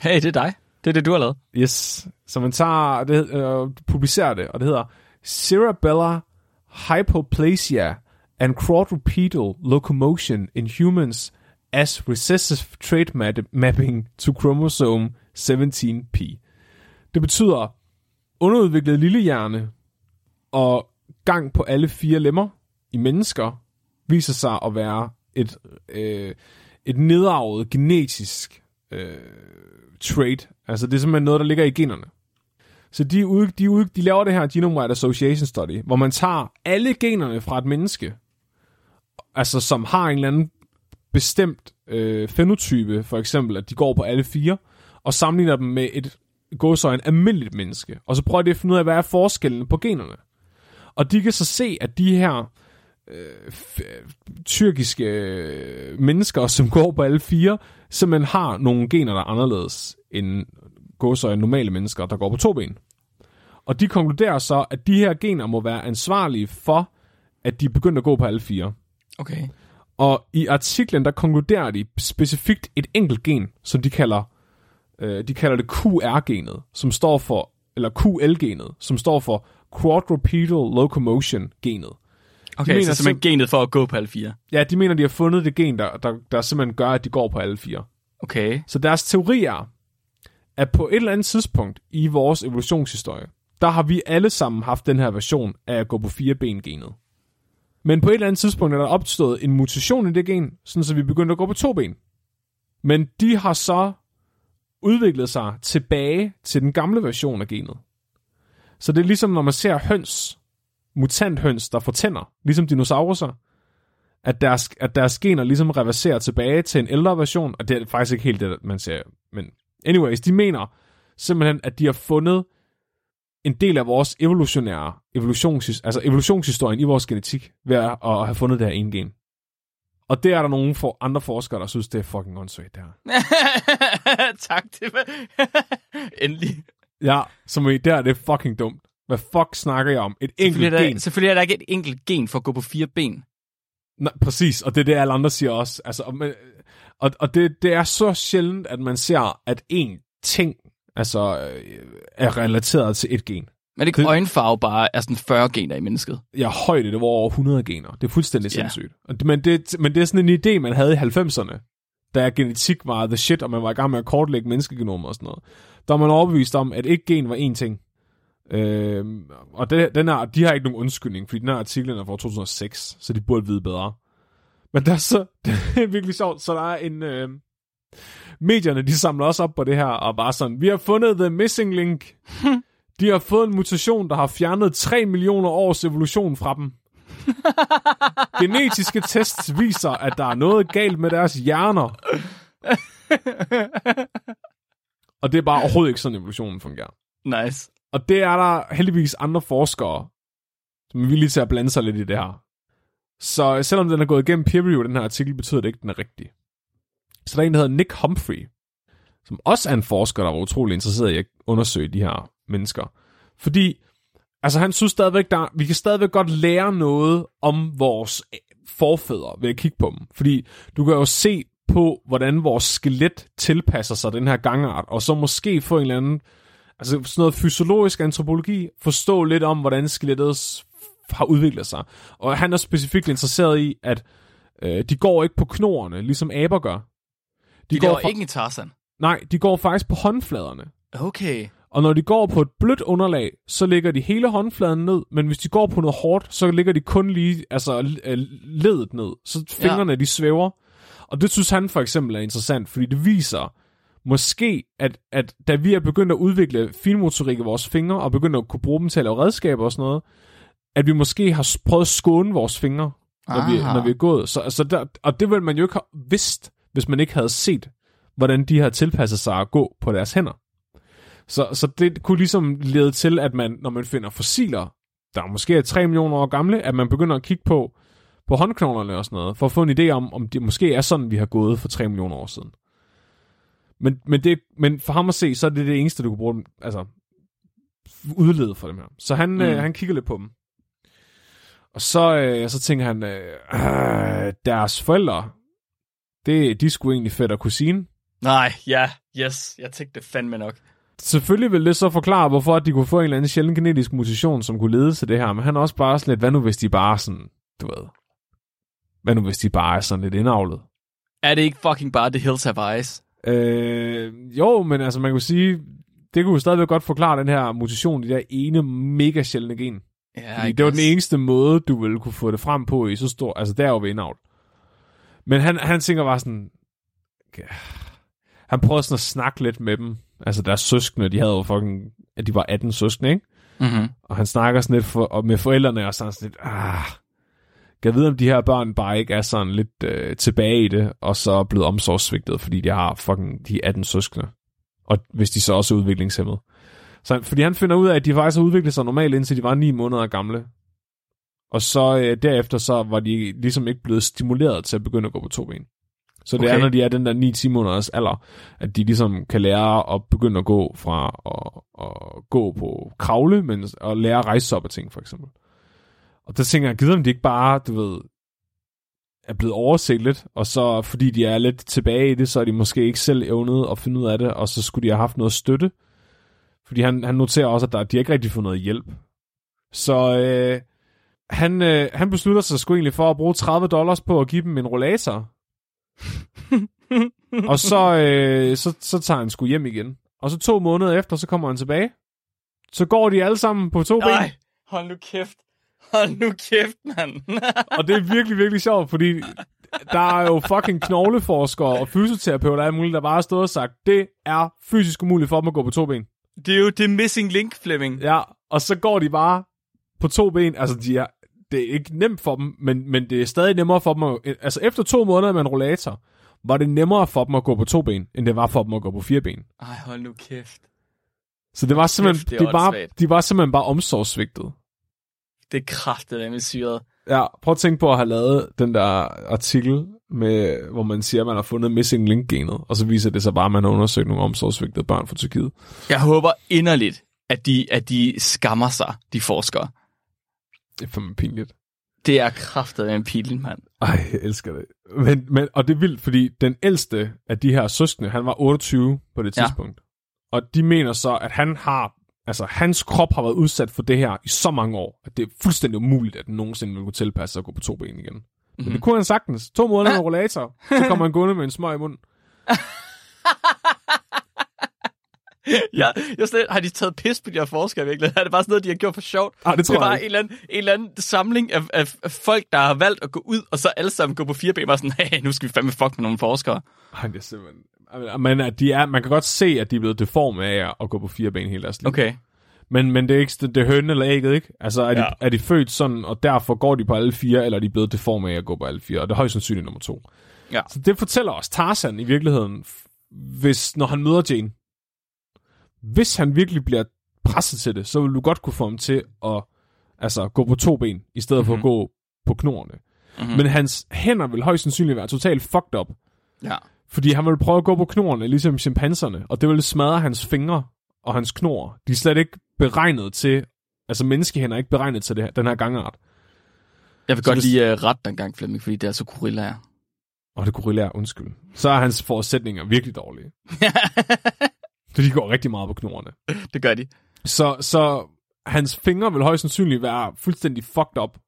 Hey, det er dig. Det er det, du har lavet. Yes. Så man tager, det, øh, publicerer det, og det hedder Cerebellar Hypoplasia and Quadrupedal Locomotion in Humans as Recessive Trait map- Mapping to Chromosome 17p. Det betyder underudviklet lillehjerne og gang på alle fire lemmer i mennesker viser sig at være et, øh, et nedarvet genetisk øh, trait. Altså det er simpelthen noget, der ligger i generne. Så de, ud, de, ud, de laver det her Genome-Wide Association Study, hvor man tager alle generne fra et menneske, altså som har en eller anden bestemt øh, fenotype, for eksempel at de går på alle fire, og sammenligner dem med et gåsøjne almindeligt menneske. Og så prøver de at finde ud af, hvad er forskellen på generne. Og de kan så se, at de her øh, tyrkiske øh, mennesker, som går på alle fire, simpelthen har nogle gener, der er anderledes end gåsøjne normale mennesker, der går på to ben. Og de konkluderer så, at de her gener må være ansvarlige for, at de begynder at gå på alle fire. Okay. Og i artiklen, der konkluderer de specifikt et enkelt gen, som de kalder, øh, de kalder det QR-genet, som står for, eller QL-genet, som står for Quadrupedal Locomotion-genet. Okay, mener så simpelthen genet for at gå på alle fire. Ja, de mener, de har fundet det gen, der, der, der simpelthen gør, at de går på alle fire. Okay. Så deres teori er, at på et eller andet tidspunkt i vores evolutionshistorie, der har vi alle sammen haft den her version af at gå på fire ben genet. Men på et eller andet tidspunkt er der opstået en mutation i det gen, sådan så vi begyndte at gå på to ben. Men de har så udviklet sig tilbage til den gamle version af genet. Så det er ligesom, når man ser høns, mutanthøns, der får tænder, ligesom dinosaurer, at deres, at deres gener ligesom reverserer tilbage til en ældre version, og det er faktisk ikke helt det, man ser. Men anyways, de mener simpelthen, at de har fundet en del af vores evolutionære evolutions, altså evolutionshistorien i vores genetik ved at, at have fundet det her ene gen. Og det er der nogle for andre forskere, der synes, det er fucking åndssvagt, det her. tak til Endelig. Ja, som i der, det er fucking dumt. Hvad fuck snakker jeg om? Et enkelt Selvfølgelig er, gen. der, selvfølgelig er der ikke et enkelt gen for at gå på fire ben. Nej, præcis, og det er det, alle andre siger også. Altså, og, men- og, og det, det er så sjældent, at man ser, at en ting altså, øh, er relateret til et gen. Men det ikke Det- øjenfarve bare er sådan 40 gener i mennesket. Ja, højde, det var over 100 gener. Det er fuldstændig Ja. sindssygt. Men det, men det er sådan en idé, man havde i 90'erne. da genetik var the shit, og man var i gang med at kortlægge menneskegenomer og sådan noget, der var man overbevist om, at et gen var én ting. Øh, og det, den er, de har ikke nogen undskyldning, fordi den her artikel er fra 2006, så de burde vide bedre. Men der er så, det er virkelig sjovt, så der er en... Øh, medierne, de samler også op på det her, og bare sådan, vi har fundet the missing link. De har fået en mutation, der har fjernet 3 millioner års evolution fra dem. Genetiske tests viser, at der er noget galt med deres hjerner. Og det er bare overhovedet ikke sådan, evolutionen fungerer. Nice. Og det er der heldigvis andre forskere, som er villige til at blande sig lidt i det her. Så selvom den er gået igennem peer review, den her artikel, betyder det ikke, at den er rigtig. Så der er en, der hedder Nick Humphrey, som også er en forsker, der var utrolig interesseret i at undersøge de her mennesker. Fordi, altså han synes stadigvæk, der, vi kan stadigvæk godt lære noget om vores øh, forfædre ved at kigge på dem. Fordi du kan jo se på, hvordan vores skelet tilpasser sig den her gangart, og så måske få en eller anden, altså sådan noget fysiologisk antropologi, forstå lidt om, hvordan skelettet har udviklet sig. Og han er specifikt interesseret i, at øh, de går ikke på knorene, ligesom aber gør. De, de går ikke i Tarzan? Nej, de går faktisk på håndfladerne. Okay. Og når de går på et blødt underlag, så ligger de hele håndfladen ned, men hvis de går på noget hårdt, så ligger de kun lige altså, ledet ned, så fingrene ja. de svæver. Og det synes han for eksempel er interessant, fordi det viser måske, at, at da vi er begyndt at udvikle finmotorik i vores fingre, og begyndt at kunne bruge dem til at lave redskaber og sådan noget, at vi måske har prøvet at skåne vores fingre, når, vi, når vi er gået. Så, altså der, og det ville man jo ikke have vidst, hvis man ikke havde set, hvordan de har tilpasset sig at gå på deres hænder. Så, så det kunne ligesom lede til, at man, når man finder fossiler, der måske er 3 millioner år gamle, at man begynder at kigge på, på håndknoglerne og sådan noget, for at få en idé om, om det måske er sådan, vi har gået for 3 millioner år siden. Men, men, det, men for ham at se, så er det det eneste, du kan bruge, altså udlede for dem her. Så han, mm. øh, han kigger lidt på dem. Og så, øh, så tænker han, øh, deres forældre, det, de sgu egentlig og kusine. Nej, ja, yes, jeg tænkte det fandme nok. Selvfølgelig vil det så forklare, hvorfor de kunne få en eller anden sjælden genetisk mutation, som kunne lede til det her, men han er også bare sådan lidt, hvad nu hvis de bare sådan, du ved, hvad nu hvis de bare er sådan lidt indavlet? Er det ikke fucking bare The Hills Have Eyes? Øh, jo, men altså man kunne sige, det kunne jo stadigvæk godt forklare den her mutation, det der ene mega sjældne gen. Ja, Fordi det var den eneste måde, du ville kunne få det frem på i så stor, altså der ved indavl. Men han, han tænker bare sådan, han prøvede sådan at snakke lidt med dem, altså deres søskende, de havde jo fucking, at de var 18 søskende, ikke? Mm-hmm. Og han snakker sådan lidt for, og med forældrene, og sådan, sådan lidt, ah, kan jeg vide, om de her børn bare ikke er sådan lidt øh, tilbage i det, og så er blevet omsorgssvigtet, fordi de har fucking de 18 søskende. Og hvis de så også er udviklingshemmet. Så, fordi han finder ud af, at de faktisk har udviklet sig normalt, indtil de var 9 måneder gamle. Og så øh, derefter så var de ligesom ikke blevet stimuleret til at begynde at gå på to ben. Så det okay. er, når de er den der 9-10 måneders alder, at de ligesom kan lære at begynde at gå fra at, at gå på kravle, men at lære at rejse op af ting, for eksempel. Og der tænker jeg, gider om de ikke bare, du ved, er blevet overset lidt, og så fordi de er lidt tilbage i det, så er de måske ikke selv evnet at finde ud af det, og så skulle de have haft noget støtte. Fordi han, han noterer også, at der, de ikke rigtig fået noget hjælp. Så øh, han, øh, han beslutter sig sgu egentlig for at bruge 30 dollars på at give dem en rollator. og så, øh, så, så tager han sgu hjem igen. Og så to måneder efter, så kommer han tilbage. Så går de alle sammen på to ben. Nej, hold nu kæft. Hold nu kæft, mand. og det er virkelig, virkelig sjovt, fordi der er jo fucking knogleforskere og fysioterapeuter og muligt, der bare har stået og sagt, det er fysisk umuligt for dem at gå på to ben. Det er jo det missing link, Fleming. Ja, og så går de bare på to ben. Altså, de er, det er ikke nemt for dem, men, men det er stadig nemmere for dem at, Altså, efter to måneder med en rollator, var det nemmere for dem at gå på to ben, end det var for dem at gå på fire ben. Ej, hold nu kæft. Så det var simpelthen, kæft, det de, bare, de var simpelthen bare omsorgsvigtet. Det er kraftigt, med syret. Ja, prøv at tænke på at have lavet den der artikel, med, hvor man siger, at man har fundet missing link-genet, og så viser det sig bare, at man har undersøgt nogle omsorgsvigtede børn fra Tyrkiet. Jeg håber inderligt, at de, at de skammer sig, de forskere. Det er mig pinligt. Det er kraftet af en pinligt, mand. Ej, jeg elsker det. Men, men, og det er vildt, fordi den ældste af de her søskende, han var 28 på det tidspunkt. Ja. Og de mener så, at han har, altså hans krop har været udsat for det her i så mange år, at det er fuldstændig umuligt, at den nogensinde vil kunne tilpasse sig at gå på to ben igen. Mm-hmm. Det kunne han sagtens. To måneder med rollator, så kommer han gående med en smøg i munden. ja, jeg slet, har de taget pis på de her forskere virkelig? Er det bare sådan noget, de har gjort for sjovt? Ah, det tror det er jeg bare ikke. en eller, anden, en eller anden samling af, af, af, folk, der har valgt at gå ud, og så alle sammen gå på fire ben, og sådan, hey, nu skal vi fandme fuck med nogle forskere. Ej, det er simpelthen... Men at de er, man kan godt se, at de er blevet deforme af at gå på fire ben hele deres liv. Okay. Men, men det er ikke det er høn eller ægget, ikke? Altså, er de, Ja. er de født sådan, og derfor går de på alle fire, eller er de blevet deforme af at gå på alle fire? Og det er højst sandsynligt nummer to. Ja. Så det fortæller os Tarzan i virkeligheden, hvis, når han møder Jane, hvis han virkelig bliver presset til det, så vil du godt kunne få ham til at altså, gå på to ben, i stedet mm-hmm. for at gå på knorene. Mhm. Mm-hmm. Men hans hænder vil højst sandsynligt være totalt fucked up. Ja. Fordi han vil prøve at gå på knorene, ligesom chimpanserne, og det vil smadre hans fingre og hans knor. De er slet ikke beregnet til, altså menneskehænder er ikke beregnet til det her, den her gangart. Jeg vil Så godt hvis- lige uh, rette den gang, Flemming, fordi det er så gorillaer. Og det gorillaer, undskyld. Så er hans forudsætninger virkelig dårlige. Så de går rigtig meget på knorene. det gør de. Så, så hans fingre vil højst sandsynligt være fuldstændig fucked up.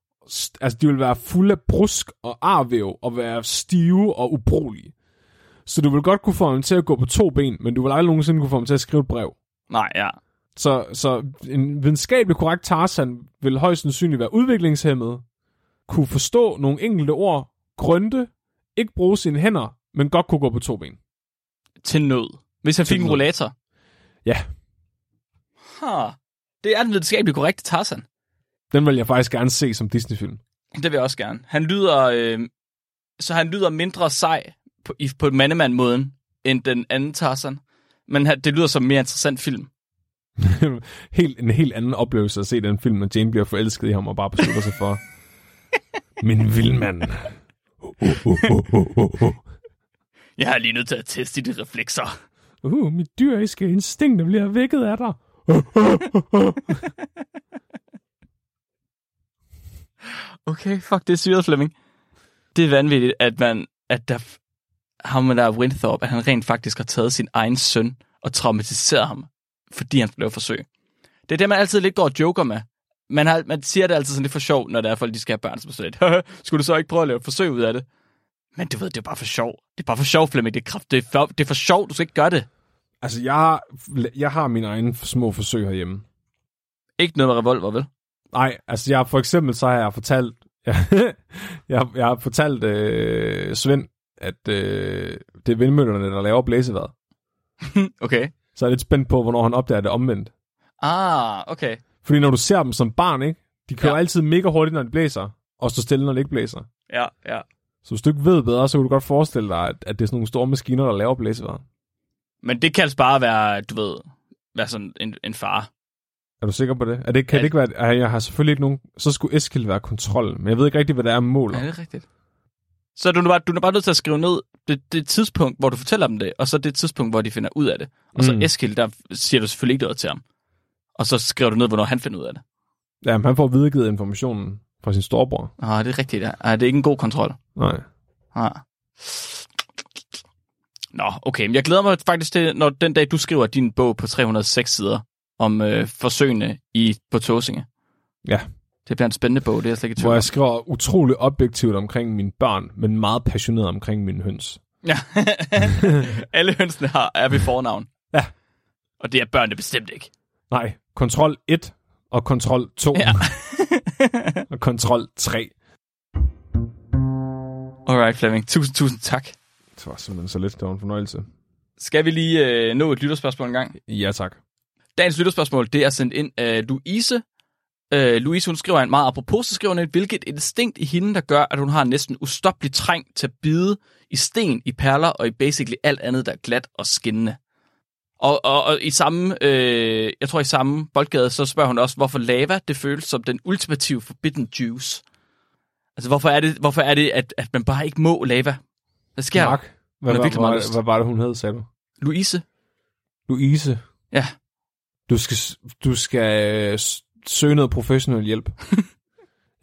Altså, de vil være fulde af brusk og arvæv og være stive og ubrugelige. Så du vil godt kunne få ham til at gå på to ben, men du vil aldrig nogensinde kunne få ham til at skrive et brev. Nej, ja. Så, så en videnskabelig korrekt Tarzan vil højst sandsynligt være udviklingshemmet, kunne forstå nogle enkelte ord, grønte, ikke bruge sine hænder, men godt kunne gå på to ben. Til nød. Hvis han fik en rollator. Ja, Huh. Det er den videnskabeligt korrekte Tarzan. den vil jeg faktisk gerne se som Disney-film. Det vil jeg også gerne. Han lyder, øh, så han lyder mindre sej på, i, på mandemand-måden end den anden Tarzan. Men han, det lyder som en mere interessant film. helt, en helt anden oplevelse at se den film, når Jane bliver forelsket i ham og bare beslutter sig for, min vildmand. Jeg er lige nødt til at teste de reflekser. Uh, mit dyriske instinkt bliver vækket af dig. Okay, fuck, det er syret, Flemming. Det er vanvittigt, at man, at der, ham der er Winthorpe, at han rent faktisk har taget sin egen søn og traumatiseret ham, fordi han blev forsøg. Det er det, man altid lidt går og joker med. Man, har, man siger det altid sådan lidt for sjov, når det er folk, de skal have børn, som sådan lidt, skulle du så ikke prøve at lave et forsøg ud af det? Men du ved, det er bare for sjov. Det er bare for sjov, Flemming. Det er, kraft, det er, for, det er for sjov, du skal ikke gøre det. Altså, jeg har, jeg har mine egne små forsøg herhjemme. Ikke noget med revolver, vel? Nej, altså jeg for eksempel så har jeg fortalt, jeg, jeg, jeg har fortalt øh, Svend, at øh, det er vindmøllerne, der laver blæsevejret. Okay. Så er jeg lidt spændt på, hvornår han opdager det omvendt. Ah, okay. Fordi når du ser dem som barn, ikke? De kører Ja. ja. altid mega hurtigt, når det blæser, og står stille, når det ikke blæser. Ja, ja. Så hvis du ikke ved bedre, så kan du godt forestille dig, at, at det er sådan nogle store maskiner, der laver blæsevejret. Men det kan altså bare være, du ved, være sådan en, en far. Er du sikker på det? Er det kan Ja. det ikke være... at Jeg har selvfølgelig ikke nogen... Så skulle Eskild være kontrol, men jeg ved ikke rigtig, hvad det er mål. Ja, det er rigtigt. Så du er bare, du er bare nødt til at skrive ned det, det tidspunkt, hvor du fortæller dem det, og så det tidspunkt, hvor de finder ud af det. Og så Mm. Eskild, der siger du selvfølgelig ikke noget til ham. Og så skriver du ned, hvornår han finder ud af det. Ja, men han får videregivet informationen fra sin storebror. Ah, det er rigtigt, ja. Ah, det er ikke en god kontrol. Nej. Ah. Nå, okay. Men jeg glæder mig faktisk til, når den dag, du skriver din bog på 306 sider om øh, forsøgene i, på Tåsinge. Ja. Det bliver en spændende bog, det er jeg slet ikke Hvor jeg skriver utrolig objektivt omkring mine børn, men meget passioneret omkring mine høns. Ja. Alle hønsene har, er ved fornavn. Ja. Og det er børnene bestemt ikke. Nej, kontrol 1 og kontrol 2 Ja. kontrol 3. Alright, Flemming. Tusind, tusind tak. Det var simpelthen så lidt. Det var en fornøjelse. Skal vi lige øh, nå et lytterspørgsmål en gang? Ja, tak. Dagens lytterspørgsmål, det er sendt ind af Louise. Øh, Louise, hun skriver en meget apropos, så skriver hun, hvilket instinkt i hende, der gør, at hun har en næsten ustoppelig træng til at bide i sten, i perler og i basically alt andet, der er glat og skinnende. Og, og, og i samme, øh, jeg tror i samme boldgade, så spørger hun også, hvorfor lava, det føles som den ultimative forbidden juice. Altså, hvorfor er det, hvorfor er det at, at man bare ikke må lava? Hvad sker der? Mark, hvad, har hvad, hvad, lyst. hvad var det, hun hed, sagde du? Louise? Louise. Ja. Du skal, du skal øh, søge noget professionel hjælp.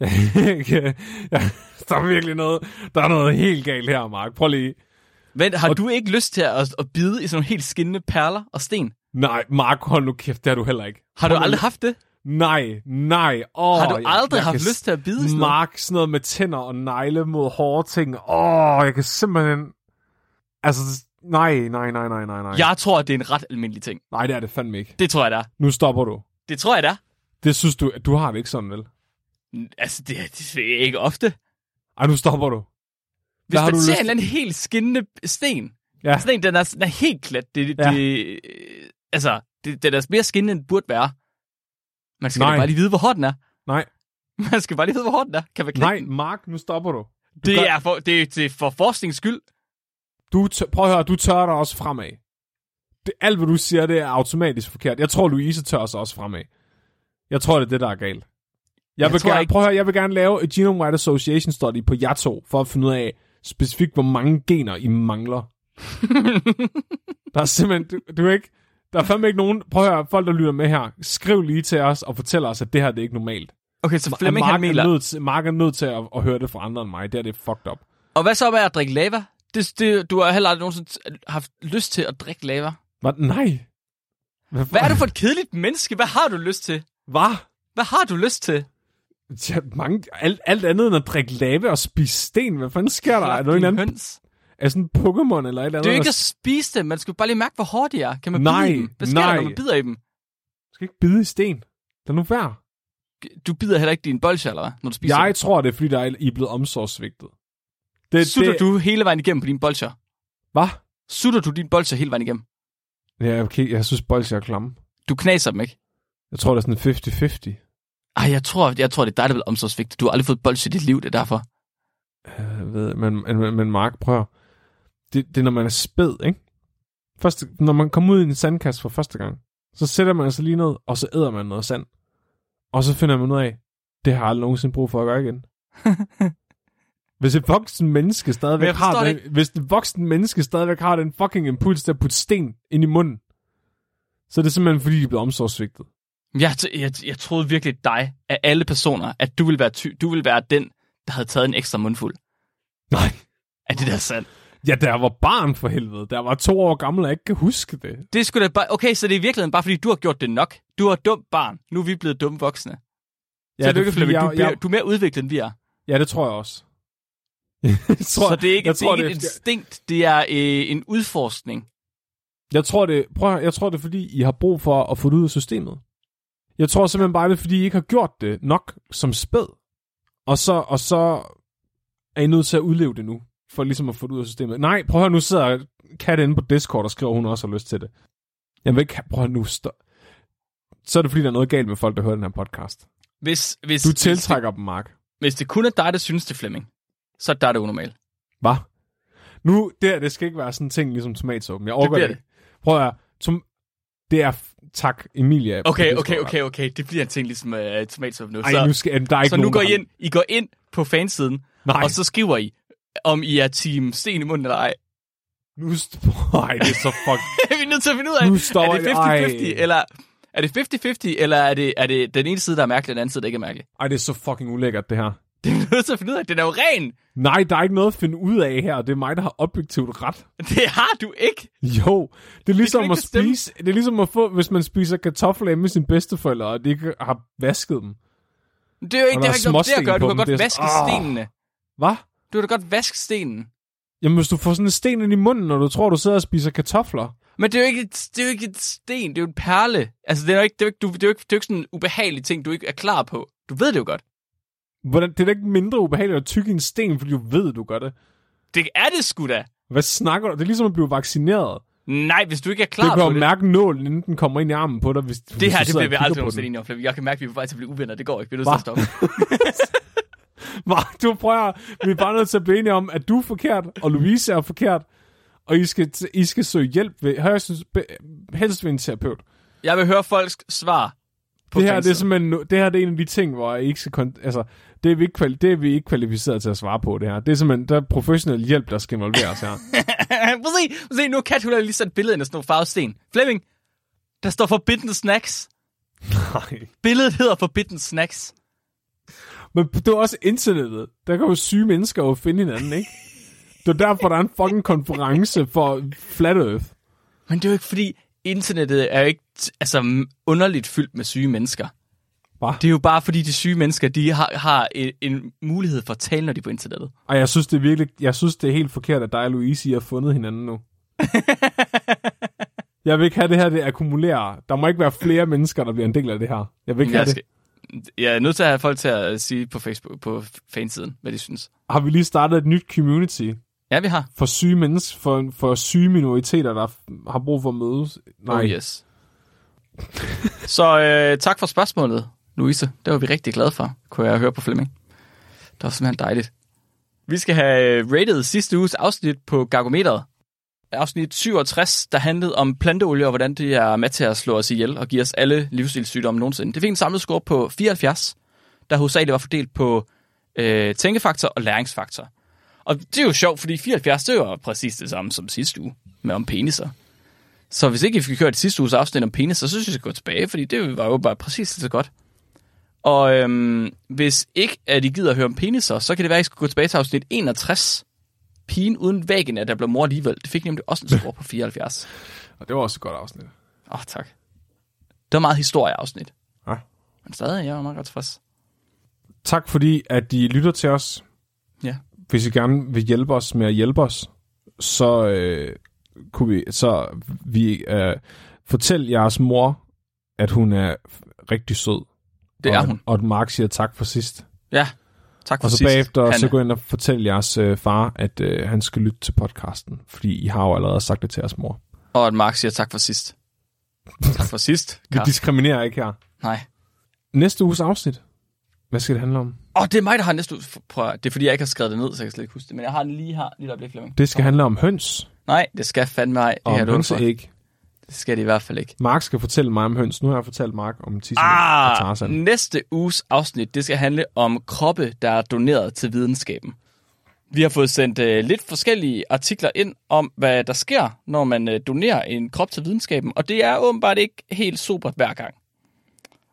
ja, der er virkelig noget, der er noget helt galt her, Mark. Prøv lige. Vent, har Og- du ikke lyst til at, at bide i sådan nogle helt skinnende perler og sten? Nej, Mark, hold nu kæft, det har du heller ikke. Har du aldrig haft det? Nej, nej. Oh, Har du aldrig haft lyst til at bide sådan noget? Mark, sådan noget med tænder og negle mod hårde ting. Åh, jeg kan simpelthen... Altså, nej, nej, nej, nej, nej, nej. Jeg tror, det er en ret almindelig ting. Nej, det er det fandme ikke. Det tror jeg, det er. Nu stopper du. Det tror jeg, det er. Det synes du, du har det ikke sådan, vel? Altså, det, det er ikke ofte. Ej, nu stopper du. Hvis man ser en eller helt skinnende sten, Ja. sådan en, den er, den er helt klat. Det, det, Ja. det, altså, det, den er mere skinnende, end burde være. Man skal Nej. bare lige vide, hvor hård den er. Nej, Man skal bare lige vide, hvor hård den er. Kan man nej, den? Mark, nu stopper du. du Det gør- er, for, det, er, det er for forskningens skyld. Du tør, prøv at høre, du tørrer dig også fremad. Det, alt, hvad du siger, det er automatisk forkert. Jeg tror, Louise tørrer sig også fremad. Jeg tror, det er det, der er galt. Jeg, Jeg vil gerne, ikke- prøv at høre, jeg vil gerne lave et Genome-Wide Association Study på jer to, for at finde ud af specifikt, hvor mange gener I mangler. der er simpelthen, du, du er ikke, der er fandme ikke nogen, prøv at høre, folk, der lytter med her, skriv lige til os og fortæl os, at det her, det er ikke normalt. Okay, så Flemming han Mark, mener. er nødt til, Mark er nødt til at, at høre det fra andre end mig. Det er det er fucked up. Og hvad så med at drikke lava? Det, det, du har heller aldrig nogensinde haft lyst til at drikke lava. Hvad? Nej. Hvad, Hvad er du for et kedeligt menneske? Hvad har du lyst til? Hvad? Hvad har du lyst til? Ja, mange, alt, alt andet end at drikke lave og spise sten. Hvad fanden sker der? Er der en anden høns. er sådan en Pokémon eller et eller andet? Det er jo ikke at spise dem. Man skal bare lige mærke, hvor hårde de er. Kan man Nej, bide dem? Hvad sker nej. der, når man bider i dem? skal ikke bide i sten. Lad nu være. Du bider heller ikke din bolsje, eller hvad? Når du spiser Jeg tror, det er, fordi der er, I er blevet omsorgsvigtet. Det, dem. Sutter det, du hele vejen igennem på dine bolsjer? Hvad? Sutter du din bolsje hele vejen igennem? Ja, okay, jeg synes, bolsjer er klamme. Du knaser dem ikke? Jeg tror, det er sådan 50-50. Ej, jeg tror, jeg tror, det er dig, der er blevet omsorgsvigtet. Du har aldrig fået bolsje i dit liv, det er derfor. Jeg ved, men, men, men Mark, prøv det, det er, når man er spæd, ikke? Første, når man kommer ud i en sandkasse for første gang, så sætter man sig lige ned, og så æder man noget sand. Og så finder man ud af, det har jeg aldrig nogensinde brug for at gøre igen. hvis et voksen menneske Men stadigvæk har den, det hvis et voksen menneske stadigvæk har den fucking impuls til at putte sten ind i munden, så er det simpelthen fordi, de er blevet omsorgsvigtet. Jeg, jeg, jeg troede virkelig dig, af alle personer, at du ville være, ty- du ville være den, der havde taget en ekstra mundfuld. Nej. Er det der sandt? Ja, der var barn for helvede. Der var to år gammel, og jeg ikke kan huske det. Det skulle da bare... Okay, så det er i virkeligheden bare, fordi du har gjort det nok. Du er et dumt barn. Nu er vi blevet dumme voksne. Ja, så det er lykke, Flemming. Du, jeg- du er mere udviklet, end vi er. Ja, det tror jeg også. jeg tror, så det er ikke, jeg det tror, ikke det et er- instinkt, det er øh, en udforskning. Jeg tror, det, prøv, jeg tror, det er, fordi I har brug for at få det ud af systemet. Jeg tror simpelthen bare, det er, fordi I ikke har gjort det nok som spæd. Og så, og så er I nødt til at udleve det nu, for ligesom at få det ud af systemet. Nej, prøv at høre, nu sidder Kat inde på Discord og skriver, at hun også har lyst til det. Jeg vil ikke, prøv at nu stå. Så er det, fordi der er noget galt med folk, der hører den her podcast. Hvis, hvis, Du hvis, det, tiltrækker dem, Mark. hvis det kun er dig, der synes det, Flemming, så er det der er unormal. Hvad? Nu, det her, det skal ikke være sådan en ting ligesom tomatsuppen. Jeg overgår det. ikke. Prøv at høre, tom, det er, tak, Emilia. Okay, okay, okay, okay. Det bliver en ting ligesom uh, tomatsuppe nu. Ej, så, nu skal, der er ikke så nu går I ind, I går ind på fansiden, Nej, og så skriver I, om I er team sten i munden eller ej. nu... st- Ej, det er så fuck... vi er nødt til at finde ud af, Nu står er det jeg- 50-50, ej. eller er det 50-50, eller er det, er det den ene side, der er mærkelig, og den anden side, der ikke er mærkelig? Ej, det er så fucking ulækkert, det her. Det er nødt til at finde ud af. Den er jo ren. Nej, der er ikke noget at finde ud af her. Det er mig, der har objektivt ret. Det har du ikke. Jo, det er ligesom ikke at spise... Det er ligesom at få, hvis man spiser kartofler med sine bedsteforældre, og de ikke har vasket dem. Det er jo ikke, Og det har er ikke noget det at gøre. Du kan godt Det er- vaske Åh. stenene. Hvad? Du kan da godt vaske stenen. Jamen, hvis du får sådan en sten ind i munden, når du tror, du sidder og spiser kartofler. Men det er jo ikke et, det er jo ikke et sten, det er jo en perle. Altså, det er jo ikke, det er jo ikke, du, det er jo ikke, det er jo ikke sådan en ubehagelig ting, du ikke er klar på. Du ved det jo godt. Hvordan, det er da ikke mindre ubehageligt at tykke en sten, fordi du ved, du gør det. Det er det sgu da. Hvad snakker du? Det er ligesom at blive vaccineret. Nej, hvis du ikke er Du klar kan på jo det. mærke nålen, inden den kommer ind i armen på dig. Hvis, hvis Det her, du det bliver vi aldrig nogensinde enige om, Flemming. Jeg kan mærke, at vi er på vej til at blive uvenner. Det går ikke. Vi er nødt til at stoppe. Du prøver, vi er bare nødt til at blive enige om, at du er forkert, og Louise er forkert, og I skal, I skal søge hjælp ved, højst, helst ved en terapeut. Jeg vil høre folks svar på Det her, det er simpelthen, det her det er en af de ting, hvor jeg ikke skal, altså, det er, vi ikke, kvali- det er vi ikke kvalificeret til at svare på, det her. Det er simpelthen, der er professionel hjælp, der skal involveres her. prøv at se, prøv at se, nu Kat, hun har lige sat billedet ind af sådan nogle farvede sten. Flemming, der står Forbidden Snacks. Nej. Billedet hedder Forbidden Snacks. Men det er også internettet. Der kan jo syge mennesker jo finde hinanden, ikke? Det er derfor, der er en fucking konference for Flat Earth. Men det er jo ikke fordi, internettet er jo ikke altså, underligt fyldt med syge mennesker. Bare. Det er jo bare fordi de syge mennesker, de har, har en, en mulighed for at tale, når de er på internettet. Og jeg synes, det er virkelig, jeg synes, det er helt forkert, at dig og Louise I har fundet hinanden nu. jeg vil ikke have det her, det akkumulerer. Der må ikke være flere mennesker, der bliver en del af det her. Jeg vil ikke have Jeg, det. skal, jeg er nødt til at have folk til at sige på Facebook, på fansiden, hvad de synes. Har vi lige startet et nyt community Ja, vi har. for syge mennesker, for, for syge minoriteter, der har brug for at mødes? Nej. Oh, yes. Så øh, tak for spørgsmålet, Louise. Det var vi rigtig glade for, kunne jeg høre på Flemming. Det var simpelthen dejligt. Vi skal have øh, rated sidste uges afsnit på Gargometeret. Afsnit 67, der handlede om planteolie og hvordan det er med til at slå os ihjel og give os alle livsstilssygdomme nogensinde. Det fik en samlet score på 74, der hovedsageligt var fordelt på øh, tænkefaktor og læringsfaktor. Og det er jo sjovt, fordi 74, det var præcis det samme som sidste uge med om peniser. Så hvis ikke I fik hørt sidste uges afsnit om penis, så synes jeg, I skal gå tilbage, fordi det var jo bare præcis det så godt. Og øhm, hvis ikke at I gider at høre om peniser, så kan det være, at I skal gå tilbage til afsnit 61. Pigen uden væggen, at der blev mor alligevel. Det fik nemlig også en score på 74. Og det var også et godt afsnit. Åh, oh, tak. Det var meget historieafsnit. Ja. Men stadig, jeg var meget godt tilfreds. Tak fordi, at I lytter til os. Ja. Hvis I gerne vil hjælpe os med at hjælpe os, så øh, kunne vi, så vi øh, fortæl jeres mor, at hun er rigtig sød. Det og, er hun. Og at Mark siger tak for sidst. Ja, tak for Og så sidst, bagefter Hanne. så gå ind og fortæl jeres øh, far, at øh, han skal lytte til podcasten. Fordi I har jo allerede sagt det til jeres mor. Og at Mark siger tak for sidst. tak for sidst, Vi diskriminerer ikke her. Nej. Næste uges afsnit. Hvad skal det handle om? Åh, oh, det er mig, der har næste uge. Prøv det er fordi, jeg ikke har skrevet det ned, så jeg kan slet ikke huske det. Men jeg har det lige her, lige et øjeblik, Flemming. Det skal handle om høns Nej, det skal fandme mig. Det og her hønseæg. Det skal det i hvert fald ikke. Mark skal fortælle mig om høns. Nu har jeg fortalt Mark om og Ah, Tarzan. næste uges afsnit, det skal handle om kroppe, der er doneret til videnskaben. Vi har fået sendt øh, lidt forskellige artikler ind om, hvad der sker, når man øh, donerer en krop til videnskaben. Og det er åbenbart ikke helt super hver gang.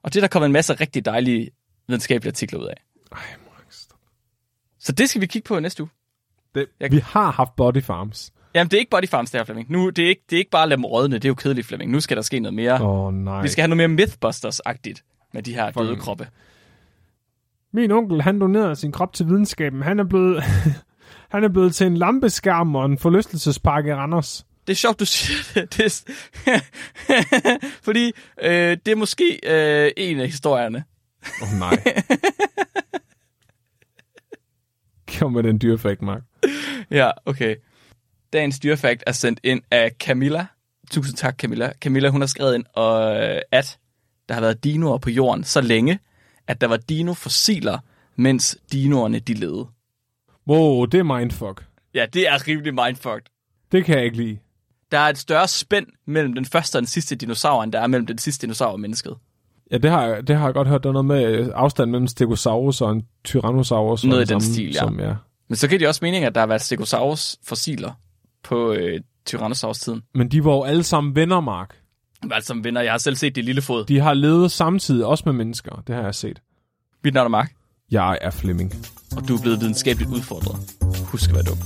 Og det er der kommet en masse rigtig dejlige videnskabelige artikler ud af. Ej, Mark, stop. Så det skal vi kigge på næste uge. det, Jeg- Vi har haft body farms. Jamen, det er ikke body farms, det her, Flemming. Nu, det, er ikke, det er ikke bare at lade dem rådne, det er jo kedeligt, Flemming. Nu skal der ske noget mere. Åh, oh, nej. Vi skal have noget mere Mythbusters-agtigt med de her døde kroppe. Min onkel, han donerede sin krop til videnskaben. Han er blevet, han er blevet til en lampeskærm og en forlystelsespark i Randers. Det er sjovt, du siger det. det er, fordi øh, det er måske øh, en af historierne. Åh, oh, nej. Kom med den dyrefakt, Mark. Ja, okay. Dagens dyrefakt er sendt ind af Camilla. Tusind tak, Camilla. Camilla, hun har skrevet ind, øh, at der har været dinoer på jorden så længe, at der var dinofossiler, mens dinoerne de levede. Wow, det er mindfuck. Ja, det er rimelig mindfucked. Det kan jeg ikke lide. Der er et større spænd mellem den første og den sidste dinosaur, end der er mellem den sidste dinosaur og mennesket. Ja, det har, jeg, det har jeg godt hørt. Der er noget med øh, afstand mellem Stegosaurus og en Tyrannosaurus. Noget i den samme, stil, ja. Som, ja. Men så giver det også mening, at der har været Stegosaurus fossiler på øh, Tyrannosaurus-tiden. Men de var jo alle sammen venner, Mark. Altså venner, jeg har selv set det lille fod. De har levet samtidig, også med mennesker. Det har jeg set. Mit navn er Mark, Jeg er Flemming. og du er blevet videnskabeligt udfordret. Husk at være dum.